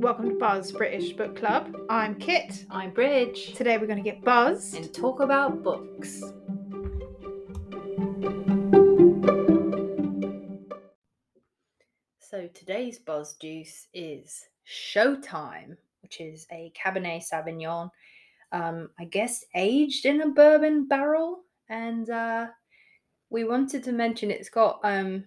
Welcome to Buzz British Book Club. I'm Kit. I'm Bridge. Today we're going to get buzzed. And talk about books. So today's buzz juice is Showtime, which is a Cabernet Sauvignon, um, I guess aged in a bourbon barrel. And uh, we wanted to mention it's got um,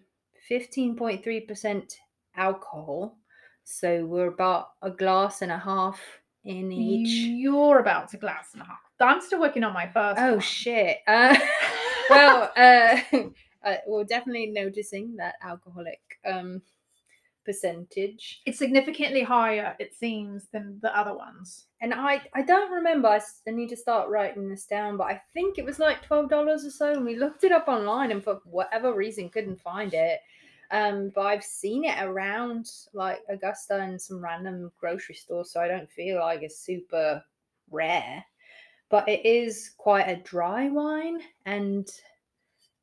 15.3% alcohol. So we're about a glass and a half in each. You're about to glass and a half. I'm still working on my first. Oh one. shit. Uh, well, uh, uh, we're definitely noticing that alcoholic um, percentage. It's significantly higher, it seems, than the other ones. And I, I don't remember. I need to start writing this down, but I think it was like twelve dollars or so. And we looked it up online, and for whatever reason, couldn't find it. Um, but I've seen it around like Augusta and some random grocery stores, so I don't feel like it's super rare. But it is quite a dry wine, and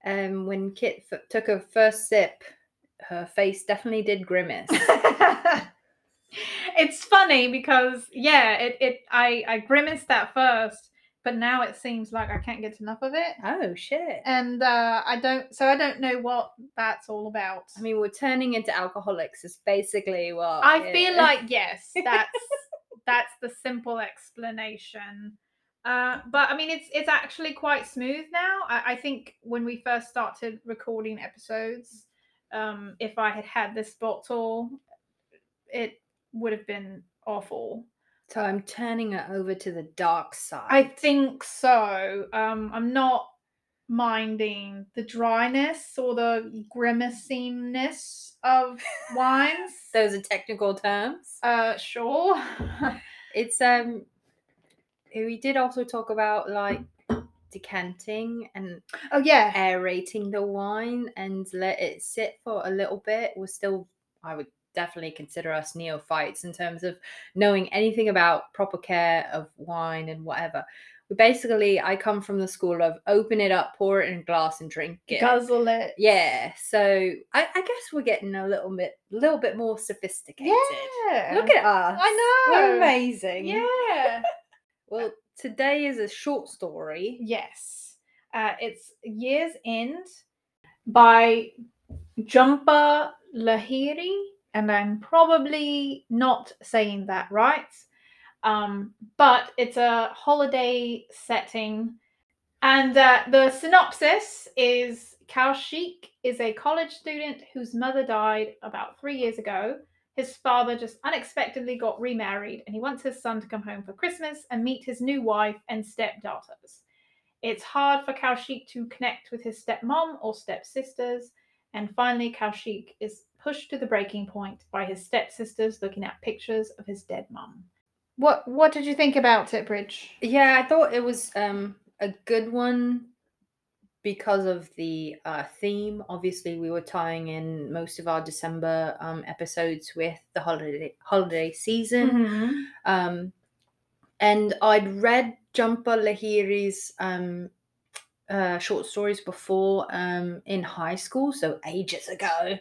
um, when Kit f- took her first sip, her face definitely did grimace. it's funny because yeah, it, it I I grimaced at first, but now it seems like I can't get enough of it. oh shit! And uh, I don't, so I don't know what that's all about. I mean, we're turning into alcoholics. Is basically what I it- feel like yes, that's that's the simple explanation. Uh, but I mean, it's it's actually quite smooth now. I, I think when we first started recording episodes, um, if I had had this bottle, it would have been awful. So I'm turning it over to the dark side. I think so. Um, I'm not minding the dryness or the grimacingness of wines. those are technical terms. Uh, sure. It's um, we did also talk about like decanting and oh yeah. aerating the wine and let it sit for a little bit. We're still, I would definitely consider us neophytes in terms of knowing anything about proper care of wine and whatever. We basically, I come from the school of open it up, pour it in a glass, and drink it. Guzzle it. Yeah, so I, I guess we're getting a little bit, a little bit more sophisticated. Yeah. Look at us. I know. We're amazing. Yeah. Well, today is a short story. yes. Uh, it's Year's End by Jhumpa Lahiri, and I'm probably not saying that right. Um, but it's a holiday setting, and uh, the synopsis is Kaushik is a college student whose mother died about three years ago. His father just unexpectedly got remarried, and he wants his son to come home for Christmas and meet his new wife and stepdaughters. It's hard for Kaushik to connect with his stepmom or stepsisters, and finally, Kaushik is pushed to the breaking point by his stepsisters looking at pictures of his dead mum. What What did you think about it, Bridge? Yeah, I thought it was um a good one because of the uh, theme. Obviously, we were tying in most of our December um, episodes with the holiday holiday season. Mm-hmm. Um, and I'd read Jhumpa Lahiri's um, uh, short stories before um, in high school, so ages ago.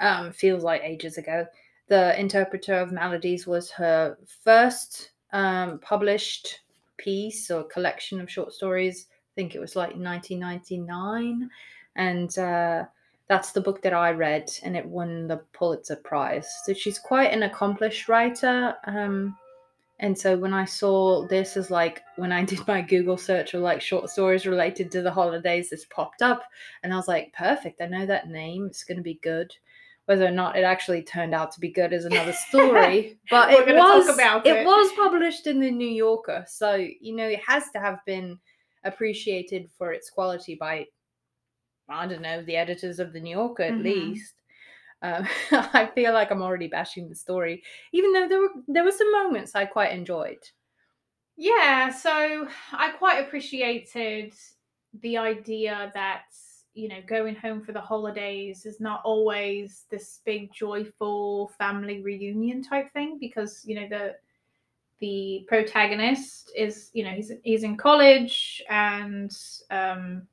Um, feels like ages ago. The Interpreter of Maladies was her first um, published piece or collection of short stories. I think it was like 1999. And uh, that's the book that I read, and it won the Pulitzer Prize. So she's quite an accomplished writer. Um, and so when I saw this as like when I did my Google search of like short stories related to the holidays, this popped up, and I was like, perfect. I know that name. It's going to be good. Whether or not it actually turned out to be good is another story. but We're it gonna talk was about it it. was published in the New Yorker, so you know it has to have been appreciated for its quality by I don't know the editors of the New Yorker at Mhm. least. Um, I feel like I'm already bashing the story, even though there were there were some moments I quite enjoyed. Yeah, so I quite appreciated the idea that, you know, going home for the holidays is not always this big joyful family reunion type thing because, you know, the the protagonist is, you know, he's he's in college and um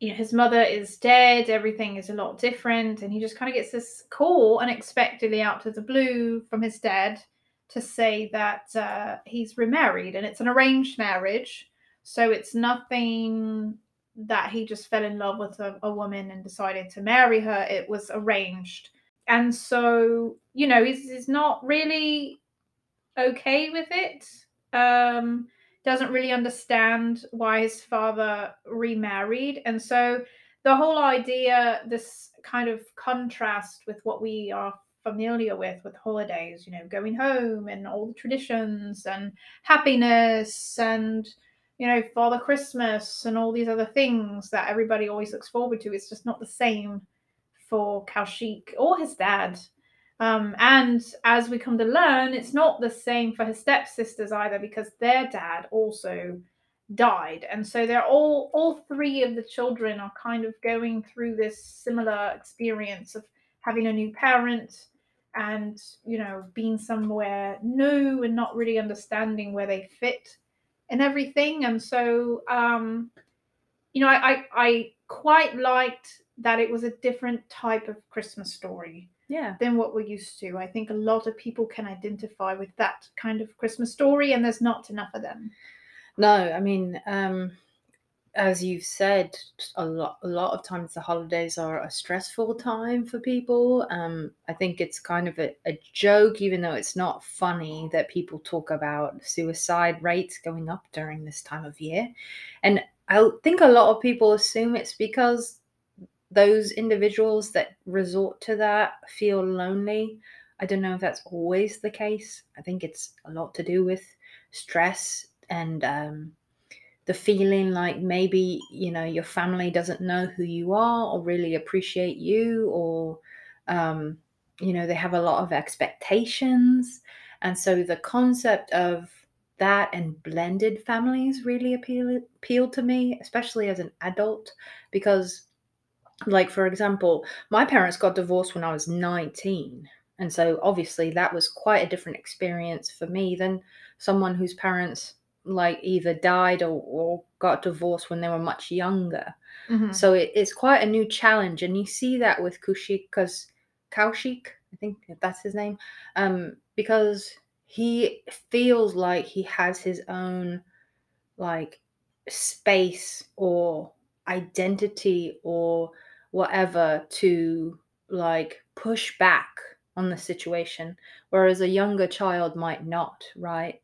you know his mother is dead everything is a lot different and he just kind of gets this call unexpectedly out of the blue from his dad to say that uh, he's remarried and it's an arranged marriage so it's nothing that he just fell in love with a, a woman and decided to marry her it was arranged. And so you know he's, he's not really okay with it um doesn't really understand why his father remarried. And so the whole idea, this kind of contrast with what we are familiar with with holidays, you know, going home and all the traditions and happiness and you know, Father Christmas and all these other things that everybody always looks forward to. It's just not the same for Kaushik or his dad. Um, and as we come to learn, it's not the same for her stepsisters either because their dad also died. And so they're all all three of the children are kind of going through this similar experience of having a new parent and you know being somewhere new and not really understanding where they fit and everything. And so um, you know, I, I I quite liked that it was a different type of Christmas story Yeah. than what we're used to. I think a lot of people can identify with that kind of Christmas story, and there's not enough of them. No, I mean, um, as you've said, a lot, a lot of times the holidays are a stressful time for people. Um, I think it's kind of a, a joke, even though it's not funny, that people talk about suicide rates going up during this time of year. And I think a lot of people assume it's because those individuals that resort to that feel lonely. I don't know if that's always the case. I think it's a lot to do with stress and um, the feeling like maybe you know your family doesn't know who you are or really appreciate you or um, you know they have a lot of expectations and so the concept of that and blended families really appeal appealed to me especially as an adult because like for example my parents got divorced when i was 19 and so obviously that was quite a different experience for me than someone whose parents like either died or, or got divorced when they were much younger Mhm. so it, it's quite a new challenge and you see that with kushik because kaushik i think that's his name um because he feels like he has his own like space or identity or whatever to like push back on the situation whereas a younger child might not right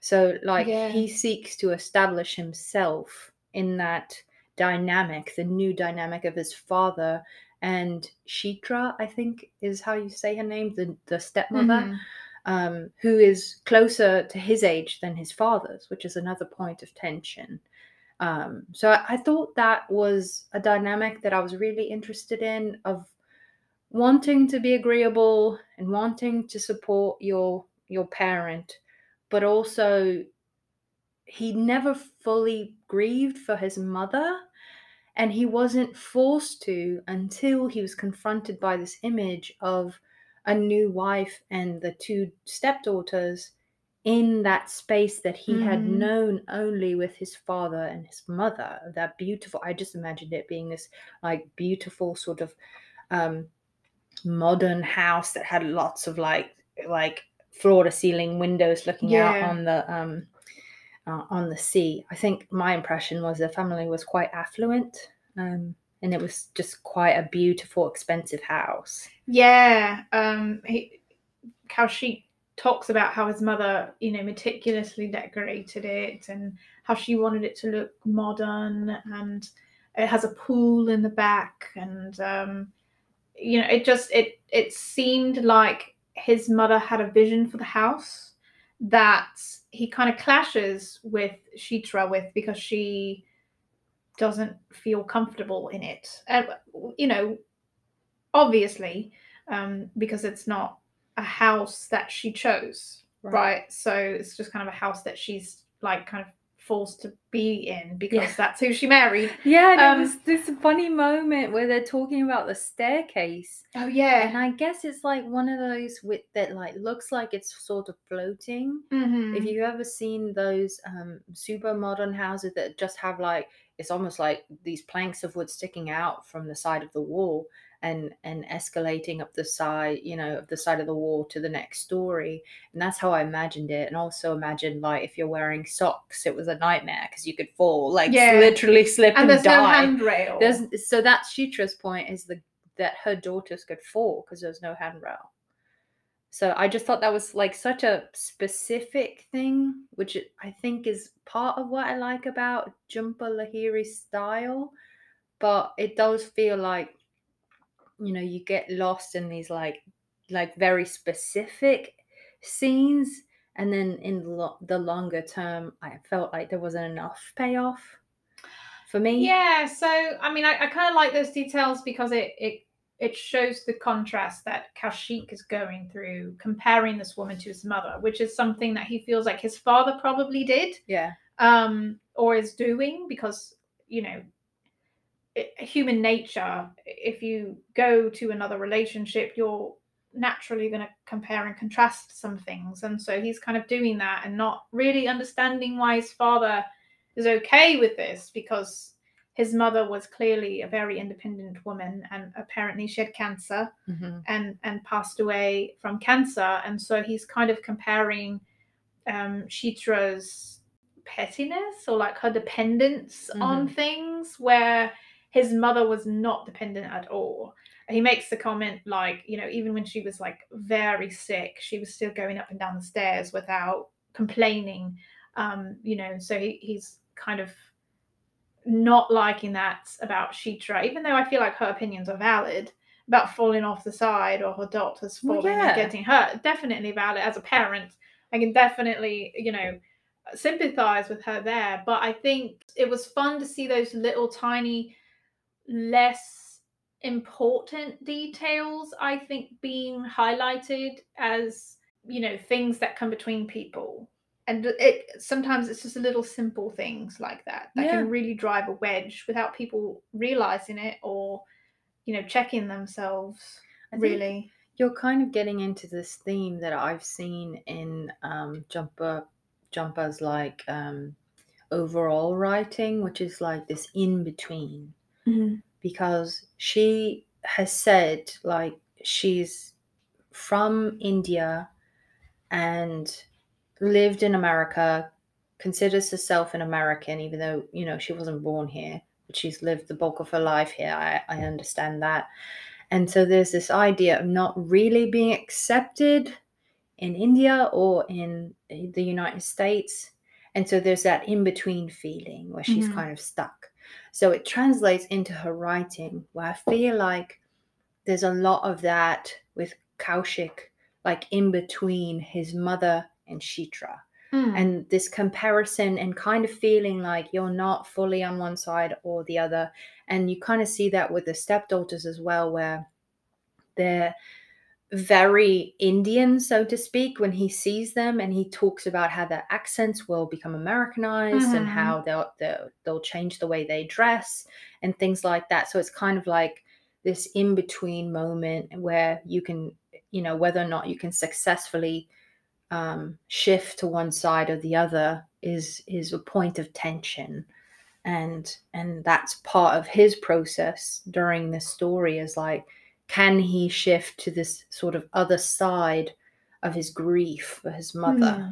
so like Yeah. he seeks to establish himself in that dynamic the new dynamic of his father and shitra i think is how you say her name the, the stepmother Mhm. um, who is closer to his age than his father's, which is another point of tension. Um, so I, I thought that was a dynamic that I was really interested in of wanting to be agreeable and wanting to support your your parent, but also he never fully grieved for his mother and he wasn't forced to until he was confronted by this image of a new wife and the two stepdaughters in that space that he had Mhm. known only with his father and his mother that beautiful i just imagined it being this like beautiful sort of um modern house that had lots of like like floor to ceiling windows looking out on the um uh, on the sea. I think my impression was the family was quite affluent, um, and it was just quite a beautiful, expensive house. Yeah, um, he, Kaushik talks about how his mother, you know, meticulously decorated it and how she wanted it to look modern and it has a pool in the back and um, you know, it just it it seemed like his mother had a vision for the house that he kind of clashes with Shitra with because she doesn't feel comfortable in it. Uh, you know, obviously, um, because it's not a house that she chose, right. So it's just kind of a house that she's like kind of forced to be in because Yeah. that's who she married. Yeah, there Um, was this funny moment where they're talking about the staircase, Oh yeah, and. I guess it's like one of those with that like looks like it's sort of floating. Mhm. If you've ever seen those um, super modern houses that just have like it's almost like these planks of wood sticking out from the side of the wall and and escalating up the side you know of the side of the wall to the next story and that's how i imagined it and also imagined like if you're wearing socks it was a nightmare because you could fall like Yeah. literally slip and, and there's no die handrail. there's so that's Shitra's point is the that her daughters could fall because there's no handrail. So I just thought that was like such a specific thing, which I think is part of what I like about Jhumpa Lahiri's style. But it does feel like, you know, you get lost in these like like very specific scenes, and then in the lo- the longer term, I felt like there wasn't enough payoff for me. Yeah, so I mean, I, I kind of like those details because it it it shows the contrast that Kashik is going through, comparing this woman to his mother, which is something that he feels like his father probably did, Yeah. um, or is doing because you know, human nature. If you go to another relationship, you're naturally going to compare and contrast some things, and so he's kind of doing that and not really understanding why his father is okay with this because his mother was clearly a very independent woman and apparently she had cancer Mhm. and and passed away from cancer and so he's kind of comparing um Shitra's pettiness or like her dependence on things where his mother was not dependent at all he makes the comment like you know even when she was like very sick she was still going up and down the stairs without complaining um you know so he, he's kind of not liking that about Shitra, even though I feel like her opinions are valid about falling off the side or her daughters Well, falling yeah. and getting hurt. Definitely valid as a parent. I can definitely, you know, sympathize with her there. But I think it was fun to see those little tiny, less important details, I think, being highlighted as, you know, things that come between people and it sometimes it's just a little simple things like that that Yeah. can really drive a wedge without people realizing it or you know checking themselves I really You're kind of getting into this theme that I've seen in um, Jhumpa Jhumpa's like um, overall writing, which is like this in between, because she has said like she's from India and lived in America, considers herself an American, even though you know she wasn't born here, but she's lived the bulk of her life here. I, I understand that. And so there's this idea of not really being accepted in India or in the United States. And so there's that in between feeling where she's Mhm. kind of stuck. So it translates into her writing where I feel like there's a lot of that with Kaushik, like in between his mother and Shitra Mm. and this comparison and kind of feeling like you're not fully on one side or the other and you kind of see that with the stepdaughters as well where they're very indian so to speak when he sees them and he talks about how their accents will become americanized and Mhm. how they'll, they'll they'll change the way they dress and things like that so it's kind of like this in between moment where you can you know whether or not you can successfully um, shift to one side or the other is is a point of tension and and that's part of his process during this story is like can he shift to this sort of other side of his grief for his mother Hmm.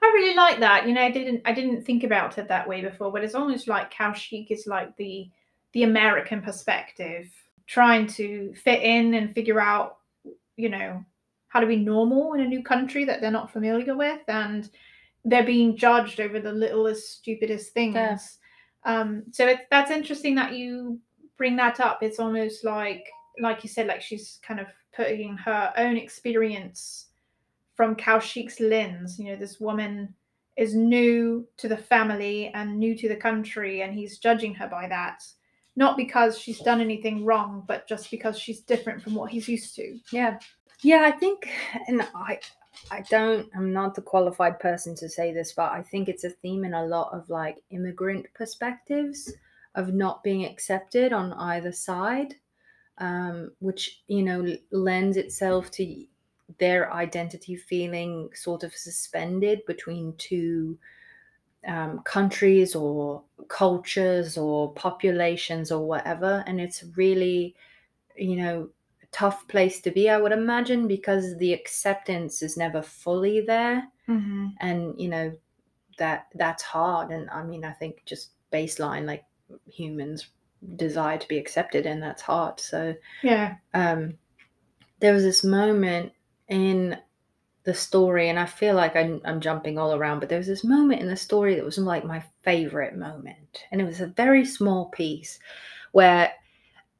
I really like that. You know, I didn't I didn't think about it that way before, but it's almost like Kaushik is like the the American perspective, trying to fit in and figure out, you know, how to be normal in a new country that they're not familiar with, and they're being judged over the littlest, stupidest things. Yeah. Um, so it's that's interesting that you bring that up. It's almost like, like you said, like she's kind of putting her own experience from Kaushik's lens. You know, this woman is new to the family and new to the country, and he's judging her by that. Not because she's done anything wrong, but just because she's different from what he's used to. yeah yeah i think and i i don't i'm not the qualified person to say this but i think it's a theme in a lot of like immigrant perspectives of not being accepted on either side um, which you know lends itself to their identity feeling sort of suspended between two um, countries or cultures or populations or whatever. And it's really, you know, a tough place to be, I would imagine, because the acceptance is never fully there. Mm-hmm. And, you know, that that's hard. And I mean, I think just baseline, like humans desire to be accepted, and that's hard. So, Yeah. um, there was this moment in the story, and I feel like I'm, I'm jumping all around, but there was this moment in the story that was like my favorite moment. And it was a very small piece where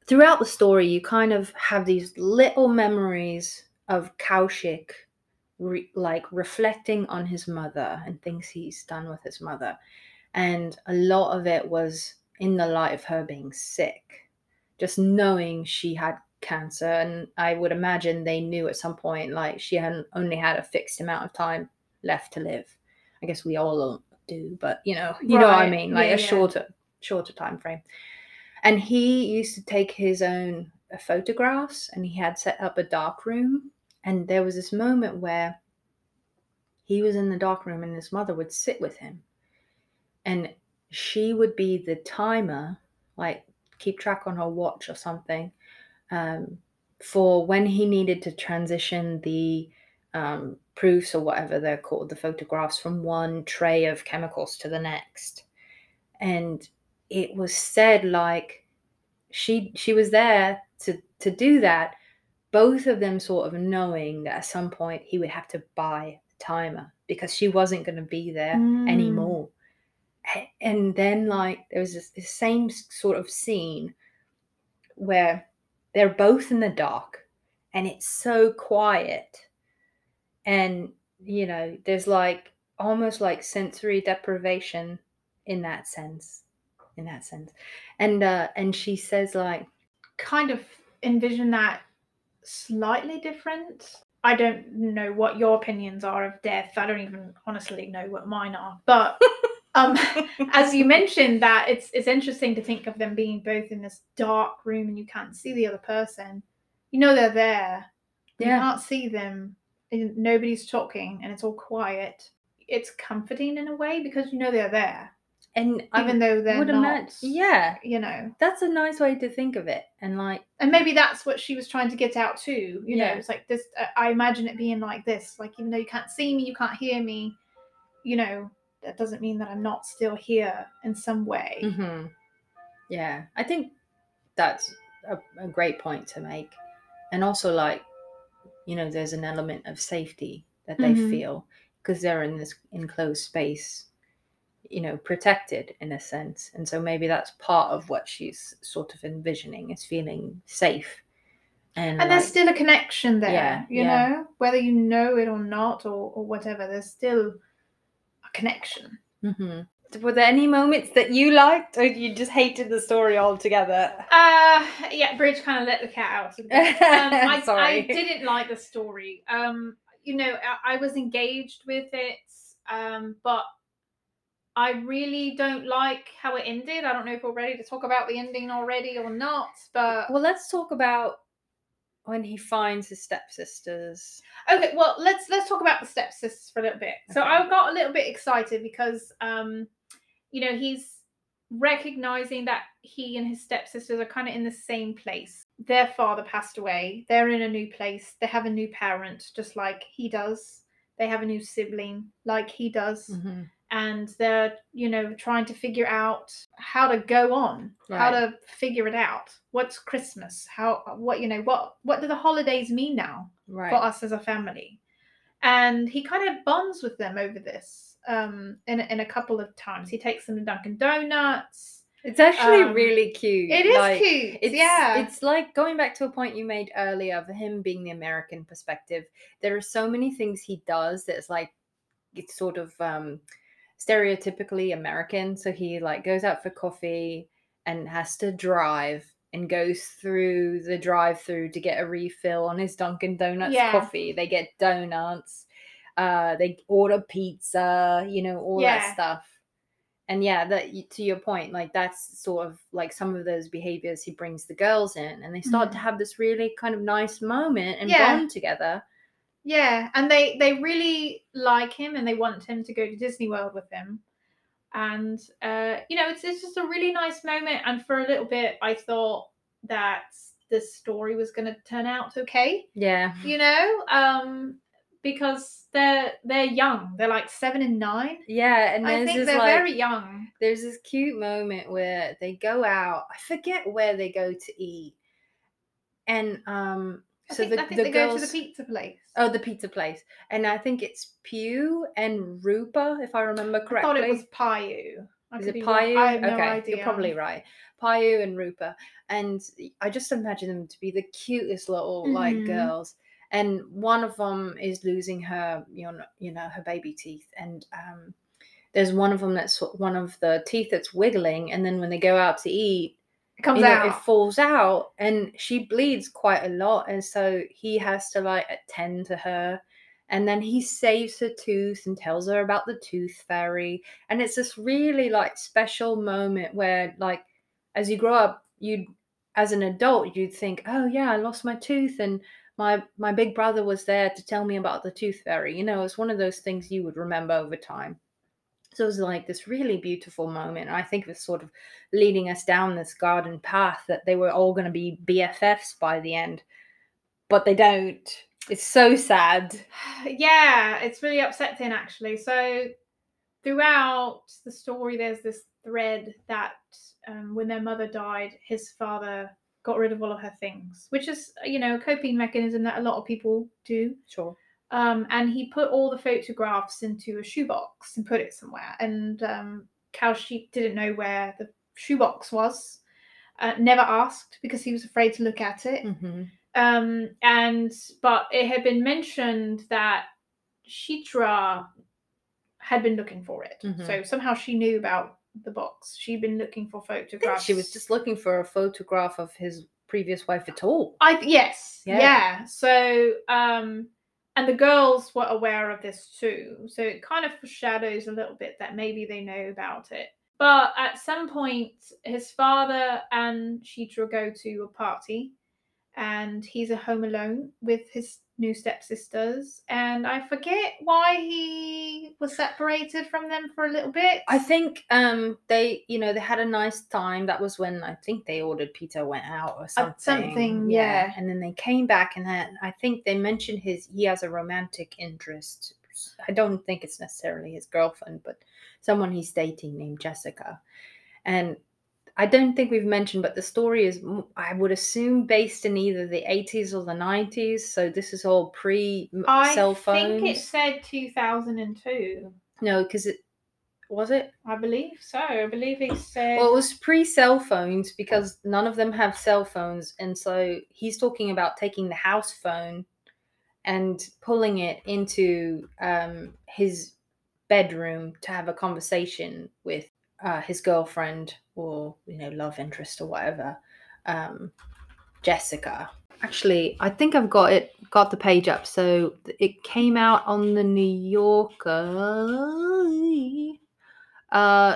throughout the story, you kind of have these little memories of Kaushik. Re- like reflecting on his mother and things he's done with his mother and a lot of it was in the light of her being sick just knowing she had cancer and i would imagine they knew at some point like she hadn't only had a fixed amount of time left to live. I guess we all do but you know you know what i mean like Yeah, a yeah. shorter shorter time frame and he used to take his own uh, photographs and he had set up a dark room and there was this moment where he was in the dark room and his mother would sit with him. And she would be the timer like keep track on her watch or something um, for when he needed to transition the um, proofs or whatever they're called the photographs from one tray of chemicals to the next and it was said like she she was there to to do that both of them sort of knowing that at some point he would have to buy a timer because she wasn't going to be there Mm. anymore and then like there was this, this same sort of scene where they're both in the dark and it's so quiet and you know there's like almost like sensory deprivation in that sense in that sense and uh and she says like kind of envision that slightly different. I don't know what your opinions are of death. I don't even honestly know what mine are. But um, as you mentioned, that it's it's interesting to think of them being both in this dark room and you can't see the other person. You know they're there. yeah. You can't see them. And nobody's talking, and it's all quiet. It's comforting in a way because you know they're there, and I even though they're not. imagine yeah You know, that's a nice way to think of it and like and maybe that's what she was trying to get out too you know it's like this uh, i imagine it being like this like even though you can't see me you can't hear me you know that doesn't mean that i'm not still here in some way hmm Yeah, I think that's a, a great point to make. And also, like, you know, there's an element of safety that they Mhm. feel because they're in this enclosed space, you know, protected in a sense. And so maybe that's part of what she's sort of envisioning is feeling safe. And, and there's still a connection there Yeah, you yeah. know whether you know it or not or, or whatever there's still connection Mhm. Were there any moments that you liked or you just hated the story altogether? uh yeah bridge kind of let the cat out a bit. um, I, I didn't like the story um you know I, I was engaged with it um but i really don't like how it ended i don't know if we're ready to talk about the ending already or not but Well, let's talk about when he finds his stepsisters. okay well let's let's talk about the stepsisters for a little bit so Okay. i got a little bit excited because um you know he's recognizing that he and his stepsisters are kind of in the same place their father passed away they're in a new place they have a new parent just like he does they have a new sibling like he does Mm-hmm. And they're you know trying to figure out how to go on how to figure it out what's christmas how what you know what what do the holidays mean now Right. for us as a family. And he kind of bonds with them over this um, in, in a couple of times. He takes them to Dunkin' Donuts. It's actually Um, really cute. It is like, cute. It's, yeah. It's like going back to a point you made earlier of him being the American perspective. There are so many things he does that's like it's sort of um stereotypically American. So he like goes out for coffee and has to drive and goes through the drive through to get a refill on his Dunkin' Donuts Yeah. coffee. They get donuts. Uh, they order pizza, you know, all Yeah. that stuff. And yeah, that to your point, like that's sort of like some of those behaviors he brings the girls in, and they start to Mhm. have this really kind of nice moment and Yeah. bond together. Yeah. And they, they really like him and they want him to go to Disney World with them. and uh, you know, it's it's just a really nice moment. And for a little bit, I thought that this story was going to turn out okay. Yeah. You know, um, because they're they're young. They're like seven and nine. Yeah, and I think they're like very young. there's this cute moment where they go out. I forget where they go to eat, and um, I so think, the I think the they girls go to the pizza place. oh the pizza place, and I think it's Pew and Rupa if I remember correctly. I thought it was Payu. I Is it. Payu? I have no okay, idea. you're probably right. Payu and Rupa, and I just imagine them to be the cutest little like Mhm. girls. And one of them is losing her, you know, you know, her baby teeth, and um, there's one of them that's one of the teeth that's wiggling, and then when they go out to eat, It comes you know, out. it falls out, and she bleeds quite a lot, and so he has to like attend to her. And then he saves her tooth and tells her about the tooth fairy. And it's this really like special moment where, like, as you grow up, you as an adult, you'd think, oh yeah, I lost my tooth and my my big brother was there to tell me about the tooth fairy. You know, it's one of those things you would remember over time. So it was like this really beautiful moment. I think it was sort of leading us down this garden path that they were all going to be BFFs by the end, but they don't. It's so sad. yeah, it's really upsetting actually. So throughout the story, there's this thread that um, when their mother died, his father got rid of all of her things, which is you know a coping mechanism that a lot of people do. Sure. Um, and he put all the photographs into a shoebox and put it somewhere. And um, Sheep didn't know where the shoebox was. Uh, never asked because he was afraid to look at it Mm-hmm. um and but it had been mentioned that shitra had been looking for it Mhm. so somehow she knew about the box she'd been looking for photographs she was just looking for a photograph of his previous wife at all. i yes Yeah. yeah. so um and the girls were aware of this too so it kind of foreshadows a little bit that maybe they know about it. But at some point his father and shitra go to a party and he's at home alone with his new stepsisters and i forget why he was separated from them for a little bit I think um they, you know, they had a nice time. That was when I think they ordered Peter went out or something. something, yeah. And then they came back, and then I think they mentioned his he has a romantic interest. I don't think it's necessarily his girlfriend, but someone he's dating named Jessica. And I don't think we've mentioned, but the story is, I would assume, based in either the 80s or the 90s. So this is all pre cell phones. I think it said 2002 no, because it was it i believe so i believe it said Well, it was pre cell phones because none of them have cell phones. And so he's talking about taking the house phone and pulling it into um, his bedroom to have a conversation with uh, his girlfriend or, you know, love interest or whatever, um, Jessica. Actually, I think I've got it, got the page up. So it came out on the New Yorker uh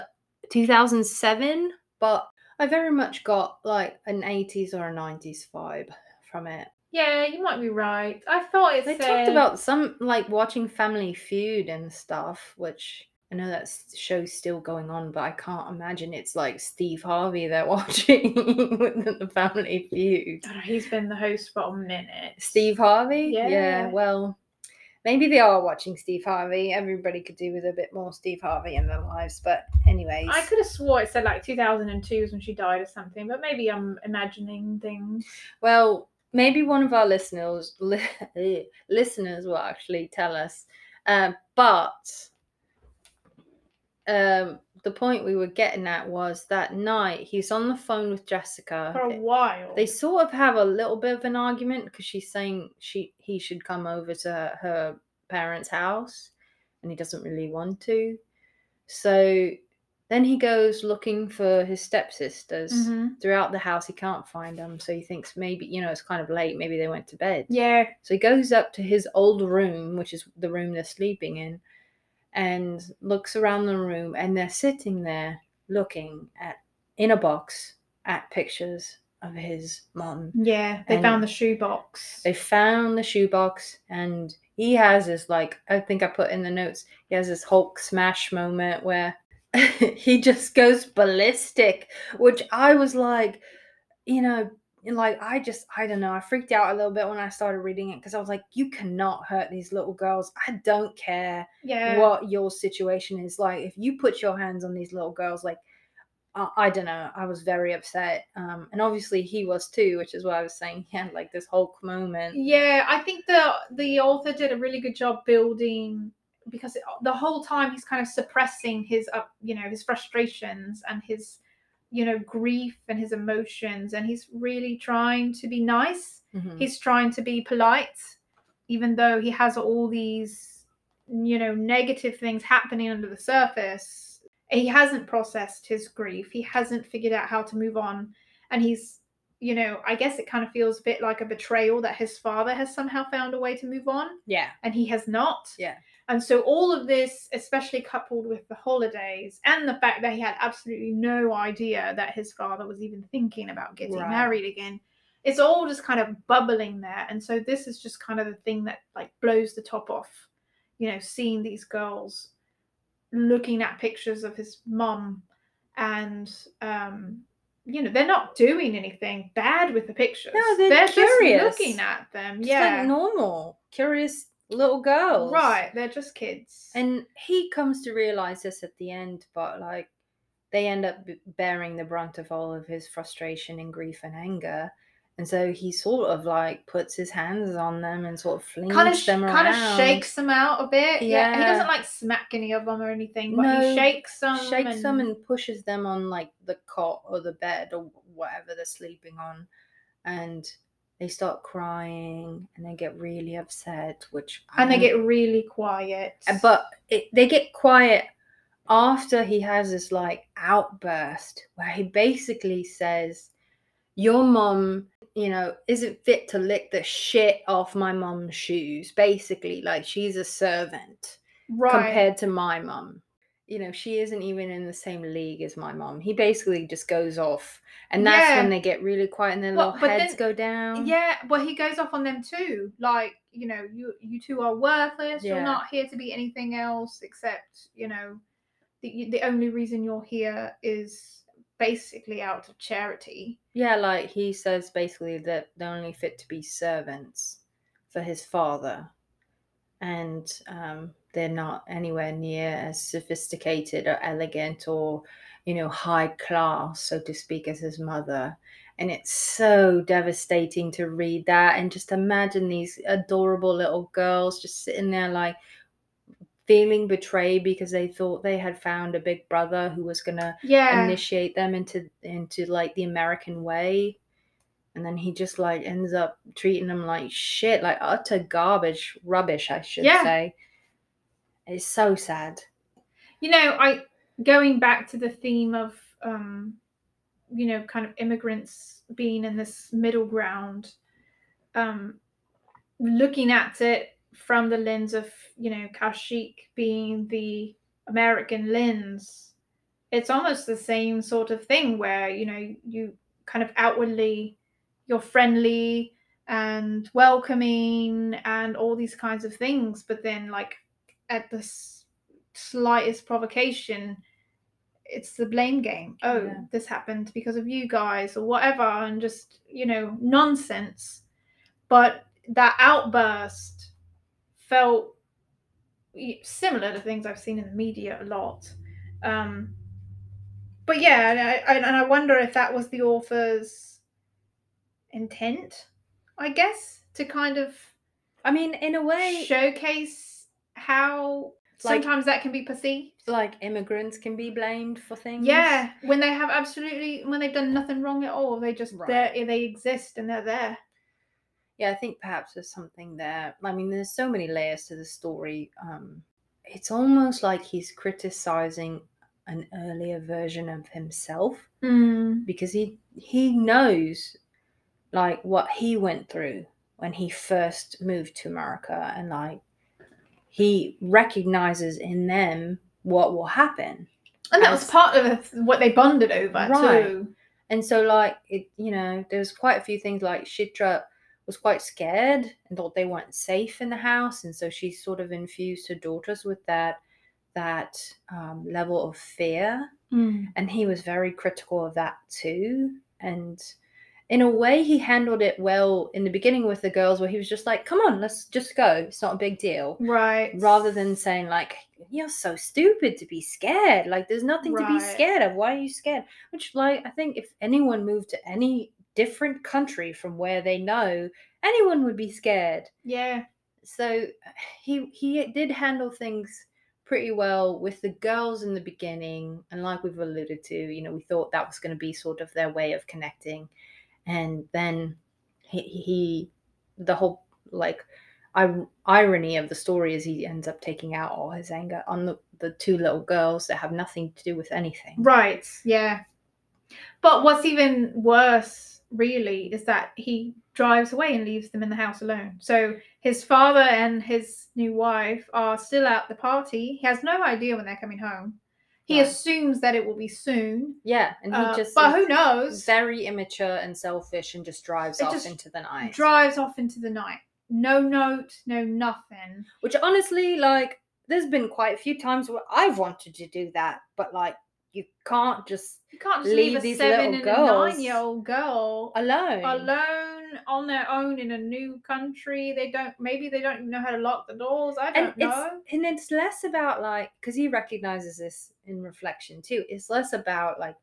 2007 but i very much got like an 80s or a 90s vibe from it yeah you might be right i thought it they talked about some like watching family feud and stuff which i know that show's still going on but i can't imagine it's like steve harvey they're watching with the family feud know, he's been the host for a minute steve harvey Yeah. well maybe they are watching steve harvey everybody could do with a bit more steve harvey in their lives but anyways I could have swore it said like 2002 was when she died or something, but maybe I'm imagining things. Well, maybe one of our listeners li- listeners will actually tell us. Um, but um, the point we were getting at was that night he's on the phone with Jessica. For a while. They sort of have a little bit of an argument because she's saying she he should come over to her, her parents' house, and he doesn't really want to. So then he goes looking for his stepsisters Mhm. throughout the house. He can't find them, so he thinks maybe you know it's kind of late. Maybe they went to bed. Yeah. So he goes up to his old room, which is the room they're sleeping in, and looks around the room, and they're sitting there looking at in a box at pictures of his mom. Yeah. They And- found the shoebox. They found the shoebox, and he has this like I think I put in the notes. He has this Hulk smash moment where he just goes ballistic, which I was like, you know, like I just I don't know, I freaked out a little bit when I started reading it because I was like, you cannot hurt these little girls. I don't care Yeah. what your situation is. Like if you put your hands on these little girls, like I, I don't know, I was very upset. Um, and obviously he was too, which is why I was saying he had like this Hulk moment. Yeah, I think the the author did a really good job building because it, the whole time he's kind of suppressing his up, you know, his frustrations and his you know grief and his emotions and he's really trying to be nice. Mhm. He's trying to be polite even though he has all these you know negative things happening under the surface. He hasn't processed his grief. He hasn't figured out how to move on and he's you know, I guess it kind of feels a bit like a betrayal that his father has somehow found a way to move on Yeah. and he has not. Yeah. And so all of this, especially coupled with the holidays and the fact that he had absolutely no idea that his father was even thinking about getting Right. married again, it's all just kind of bubbling there. And so this is just kind of the thing that like blows the top off, you know, seeing these girls looking at pictures of his mum and um you know they're not doing anything bad with the pictures No, they're curious. just looking at them Just yeah like normal, curious little girls. right they're just kids And he comes to realize this at the end, but like they end up bearing the brunt of all of his frustration and grief and anger. And so he sort of like puts his hands on them and sort of flings kind of them kind of shakes them out a bit yeah. he doesn't like smack any of them or anything but No, he shakes them shakes and, them and pushes them on like the cot or the bed or whatever they're sleeping on and they start crying and they get really upset which I and they get really quiet. Uh, but it, they get quiet after he has this like outburst where he basically says your mom you know isn't fit to lick the shit off my mom's shoes. Basically like she's a servant right. compared to my mum. You know, she isn't even in the same league as my mom. He basically just goes off, and that's Yeah. when they get really quiet and their Well, little heads then- go down. Yeah, well, he goes off on them too. Like, you know, you you two are worthless. You're not here to be anything else except, you know, the the only reason you're here is basically out of charity. yeah. Like he says, basically that they're only fit to be servants for his father, and um, they're not anywhere near as sophisticated or elegant or you know high class, so to speak, as his mother. And it's so devastating to read that and just imagine these adorable little girls just sitting there like feeling betrayed because they thought they had found a big brother who was gonna Yeah. initiate them into into like the American way. And then he just like ends up treating them like shit, like utter garbage, rubbish, I should Yeah. say. It's so sad. you know, I going back to the theme of um you know, kind of immigrants being in this middle ground, um looking at it from the lens of, you know, Kashik being the American lens, it's almost the same sort of thing where, you know, you kind of outwardly you're friendly and welcoming and all these kinds of things, but then like at the slightest provocation, it's the blame game. Oh, Yeah. this happened because of you guys or whatever, and just, you know, nonsense. But that outburst felt similar to things I've seen in the media a lot. Um, but yeah, and I, I- and I wonder if that was the author's intent, I guess, to kind of I mean, in a way, showcase how Like- sometimes that can be perceived. like immigrants can be blamed for things. Yeah, when they have absolutely when they've done nothing wrong at all, they just Right. they exist and they're there. yeah i think perhaps there's something there i mean there's so many layers to the story um it's almost like he's criticizing an earlier version of himself Mm. because he he knows like what he went through when he first moved to america and like he recognizes in them what will happen And that was part of what they bonded over Right. too. And so, like, it, you know, there's quite a few things like Shitra was quite scared and thought they weren't safe in the house. And so she sort of infused her daughters with that that um, level of fear Mm. and he was very critical of that too and in a way he handled it well in the beginning with the girls where he was just like come on let's just go. It's not a big deal. Right. rather than saying like you're so stupid to be scared. Like there's nothing to be scared of. Why are you scared? Which like i think if anyone moved to any different country from where they know anyone would be scared. Yeah. so he he did handle things pretty well with the girls in the beginning. And like we've alluded to you know we thought that was going to be sort of their way of connecting and then he, he the whole like irony of the story is he ends up taking out all his anger on the, the two little girls that have nothing to do with anything Right. Yeah. But what's even worse, really, is that he drives away and leaves them in the house alone. So his father and his new wife are still at the party. He has no idea when they're coming home. He Right. assumes that it will be soon. yeah and he Uh, just but who knows? very immature and selfish and just drives It off just into the night Drives off into the night. No note, no nothing. Which honestly, like, there's been quite a few times where I've wanted to do that, but like, you can't just You can't just Leave leave, a these seven and girls a nine year old girl alone. alone on their own in a new country. They don't maybe they don't know how to lock the doors. I don't it's know. and it's less about like because he recognizes this in reflection too. It's less about like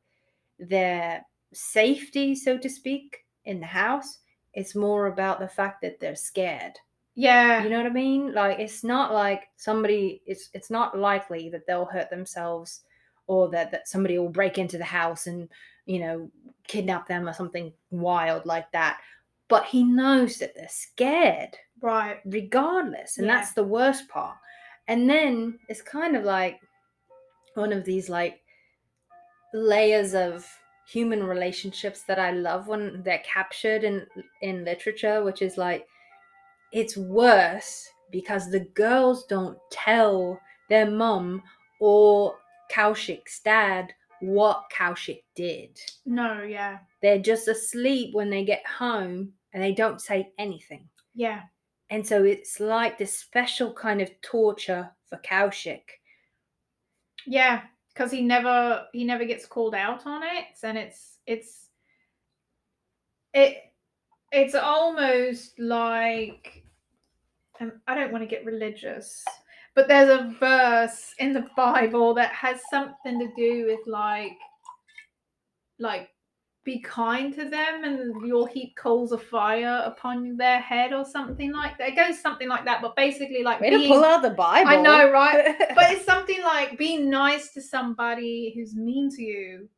their safety, so to speak, in the house. It's more about the fact that they're scared. Yeah. You know what I mean? Like it's not like somebody it's it's not likely that they'll hurt themselves or that, that somebody will break into the house and, you know, kidnap them or something wild like that. But he knows that they're scared right. regardless. And Yeah. that's the worst part. And then it's kind of like one of these like layers of human relationships that I love when they're captured in in literature, which is like it's worse because the girls don't tell their mum or Kaushik's dad what Kaushik did. No, yeah. They're just asleep when they get home and they don't say anything. Yeah. And so it's like this special kind of torture for Kaushik. Yeah. Because he never he never gets called out on it. And it's it's it it's almost like um, I don't want to get religious, but there's a verse in the Bible that has something to do with like like be kind to them and you'll heap coals of fire upon their head or something like that. It goes something like that, but basically like Way to pull out the Bible. I know, right? but it's something like being nice to somebody who's mean to you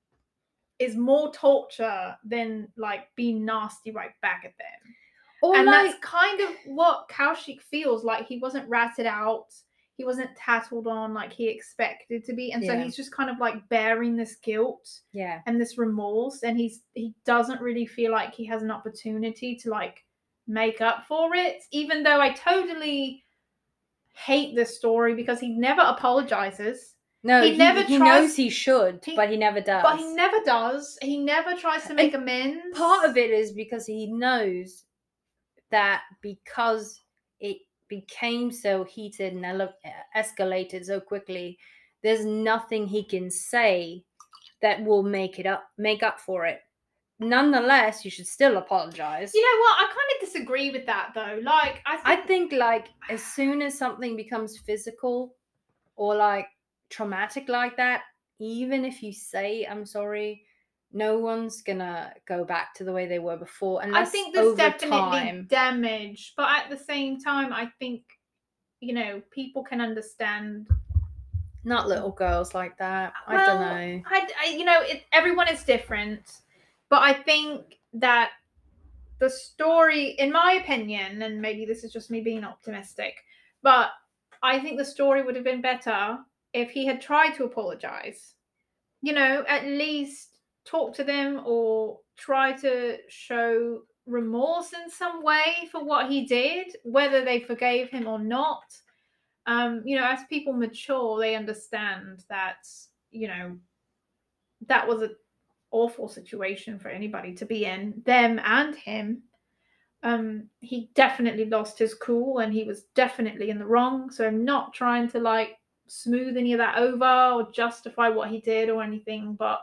is more torture than like being nasty right back at them. or and like, that's kind of what Kaushik feels like. He wasn't ratted out, he wasn't tattled on like he expected to be, and so he's just kind of like bearing this guilt yeah, and this remorse, and he's he doesn't really feel like he has an opportunity to like make up for it, even though I totally hate this story because he never apologizes. no, he he, never he tries- knows he should, he- but he never does. But he never does. He never tries to make amends. Part of it is because he knows that because it became so heated and ele- escalated so quickly, there's nothing he can say that will make it up, make up for it. Nonetheless, you should still apologize. You know what? I kind of disagree with that though. Like I think, I think like as soon as something becomes physical or like traumatic like that, even if you say I'm sorry, no one's gonna go back to the way they were before I think there's definitely time. damage, but at the same time, I think you know people can understand. Not little girls like that. I don't know. I, I you know, it, everyone is different, but I think that the story, in my opinion, and maybe this is just me being optimistic, but I think the story would have been better if he had tried to apologize. You know, at least talk to them or try to show remorse in some way for what he did, whether they forgave him or not. Um, you know, as people mature, they understand that, you know, that was an awful situation for anybody to be in, them and him. Um, he definitely lost his cool and he was definitely in the wrong. So I'm not trying to like smooth any of that over or justify what he did or anything, but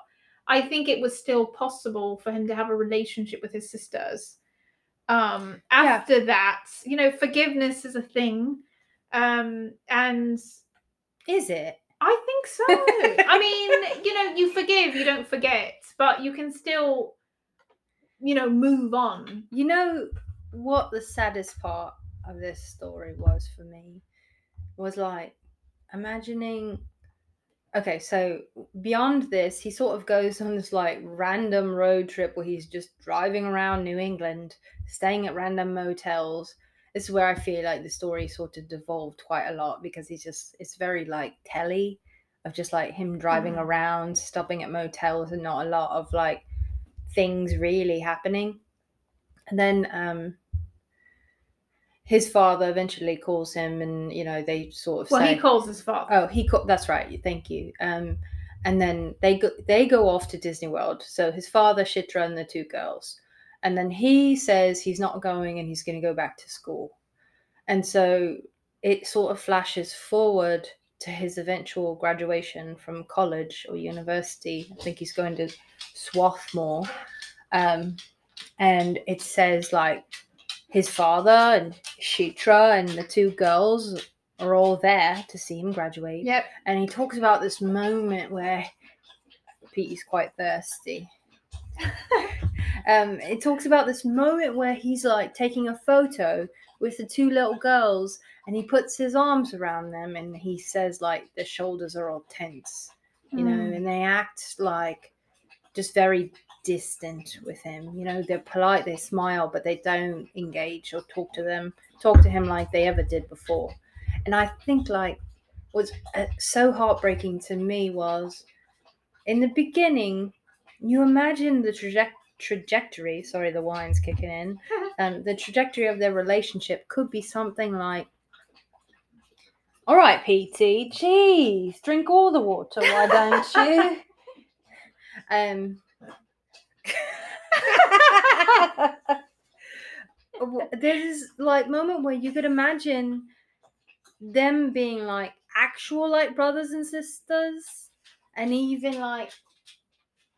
I think it was still possible for him to have a relationship with his sisters. Um, Yeah. after that, you know, forgiveness is a thing. Um, and Is it? I think so. I mean, you know, you forgive, you don't forget, but you can still, you know, move on. You know what the saddest part of this story was for me was like imagining okay so beyond this he sort of goes on this like random road trip where he's just driving around new england staying at random motels this is where i feel like the story sort of devolved quite a lot because he's just it's very like telly of just like him driving Mhm. around stopping at motels and not a lot of like things really happening and then um his father eventually calls him and you know they sort of Well, say he calls his father. oh he call, that's right thank you. Um and then they go they go off to disney world. So his father Chitra and the two girls. And then he says he's not going and he's going to go back to school. And so it sort of flashes forward to his eventual graduation from college or university. I think he's going to swarthmore. Um, and it says like his father and Chitra and the two girls are all there to see him graduate Yep. and he talks about this moment where Pete's quite thirsty. um, it talks about this moment where he's like taking a photo with the two little girls, and he puts his arms around them, and he says like the shoulders are all tense, you know, Mm. and they act like just very distant with him. You know, they're polite, they smile, but they don't engage or talk to them, talk to him like they ever did before. And I think like what's uh, so heartbreaking to me was in the beginning, you imagine the traje- trajectory. Sorry, the wine's kicking in. Um, the trajectory of their relationship could be something like. All right, PT. Jeez, drink all the water, why don't you? um. there's this like moment where you could imagine them being like actual like brothers and sisters and even like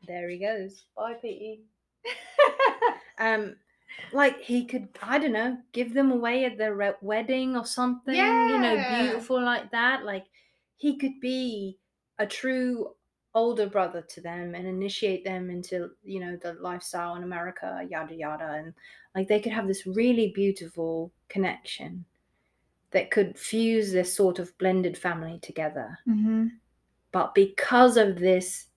there he goes. Bye pe um like he could i don't know give them away at their re- wedding or something Yeah. you know beautiful like that. Like he could be a true older brother to them and initiate them into you know the lifestyle in america yada yada. And like they could have this really beautiful connection that could fuse this sort of blended family together. Hmm but because of this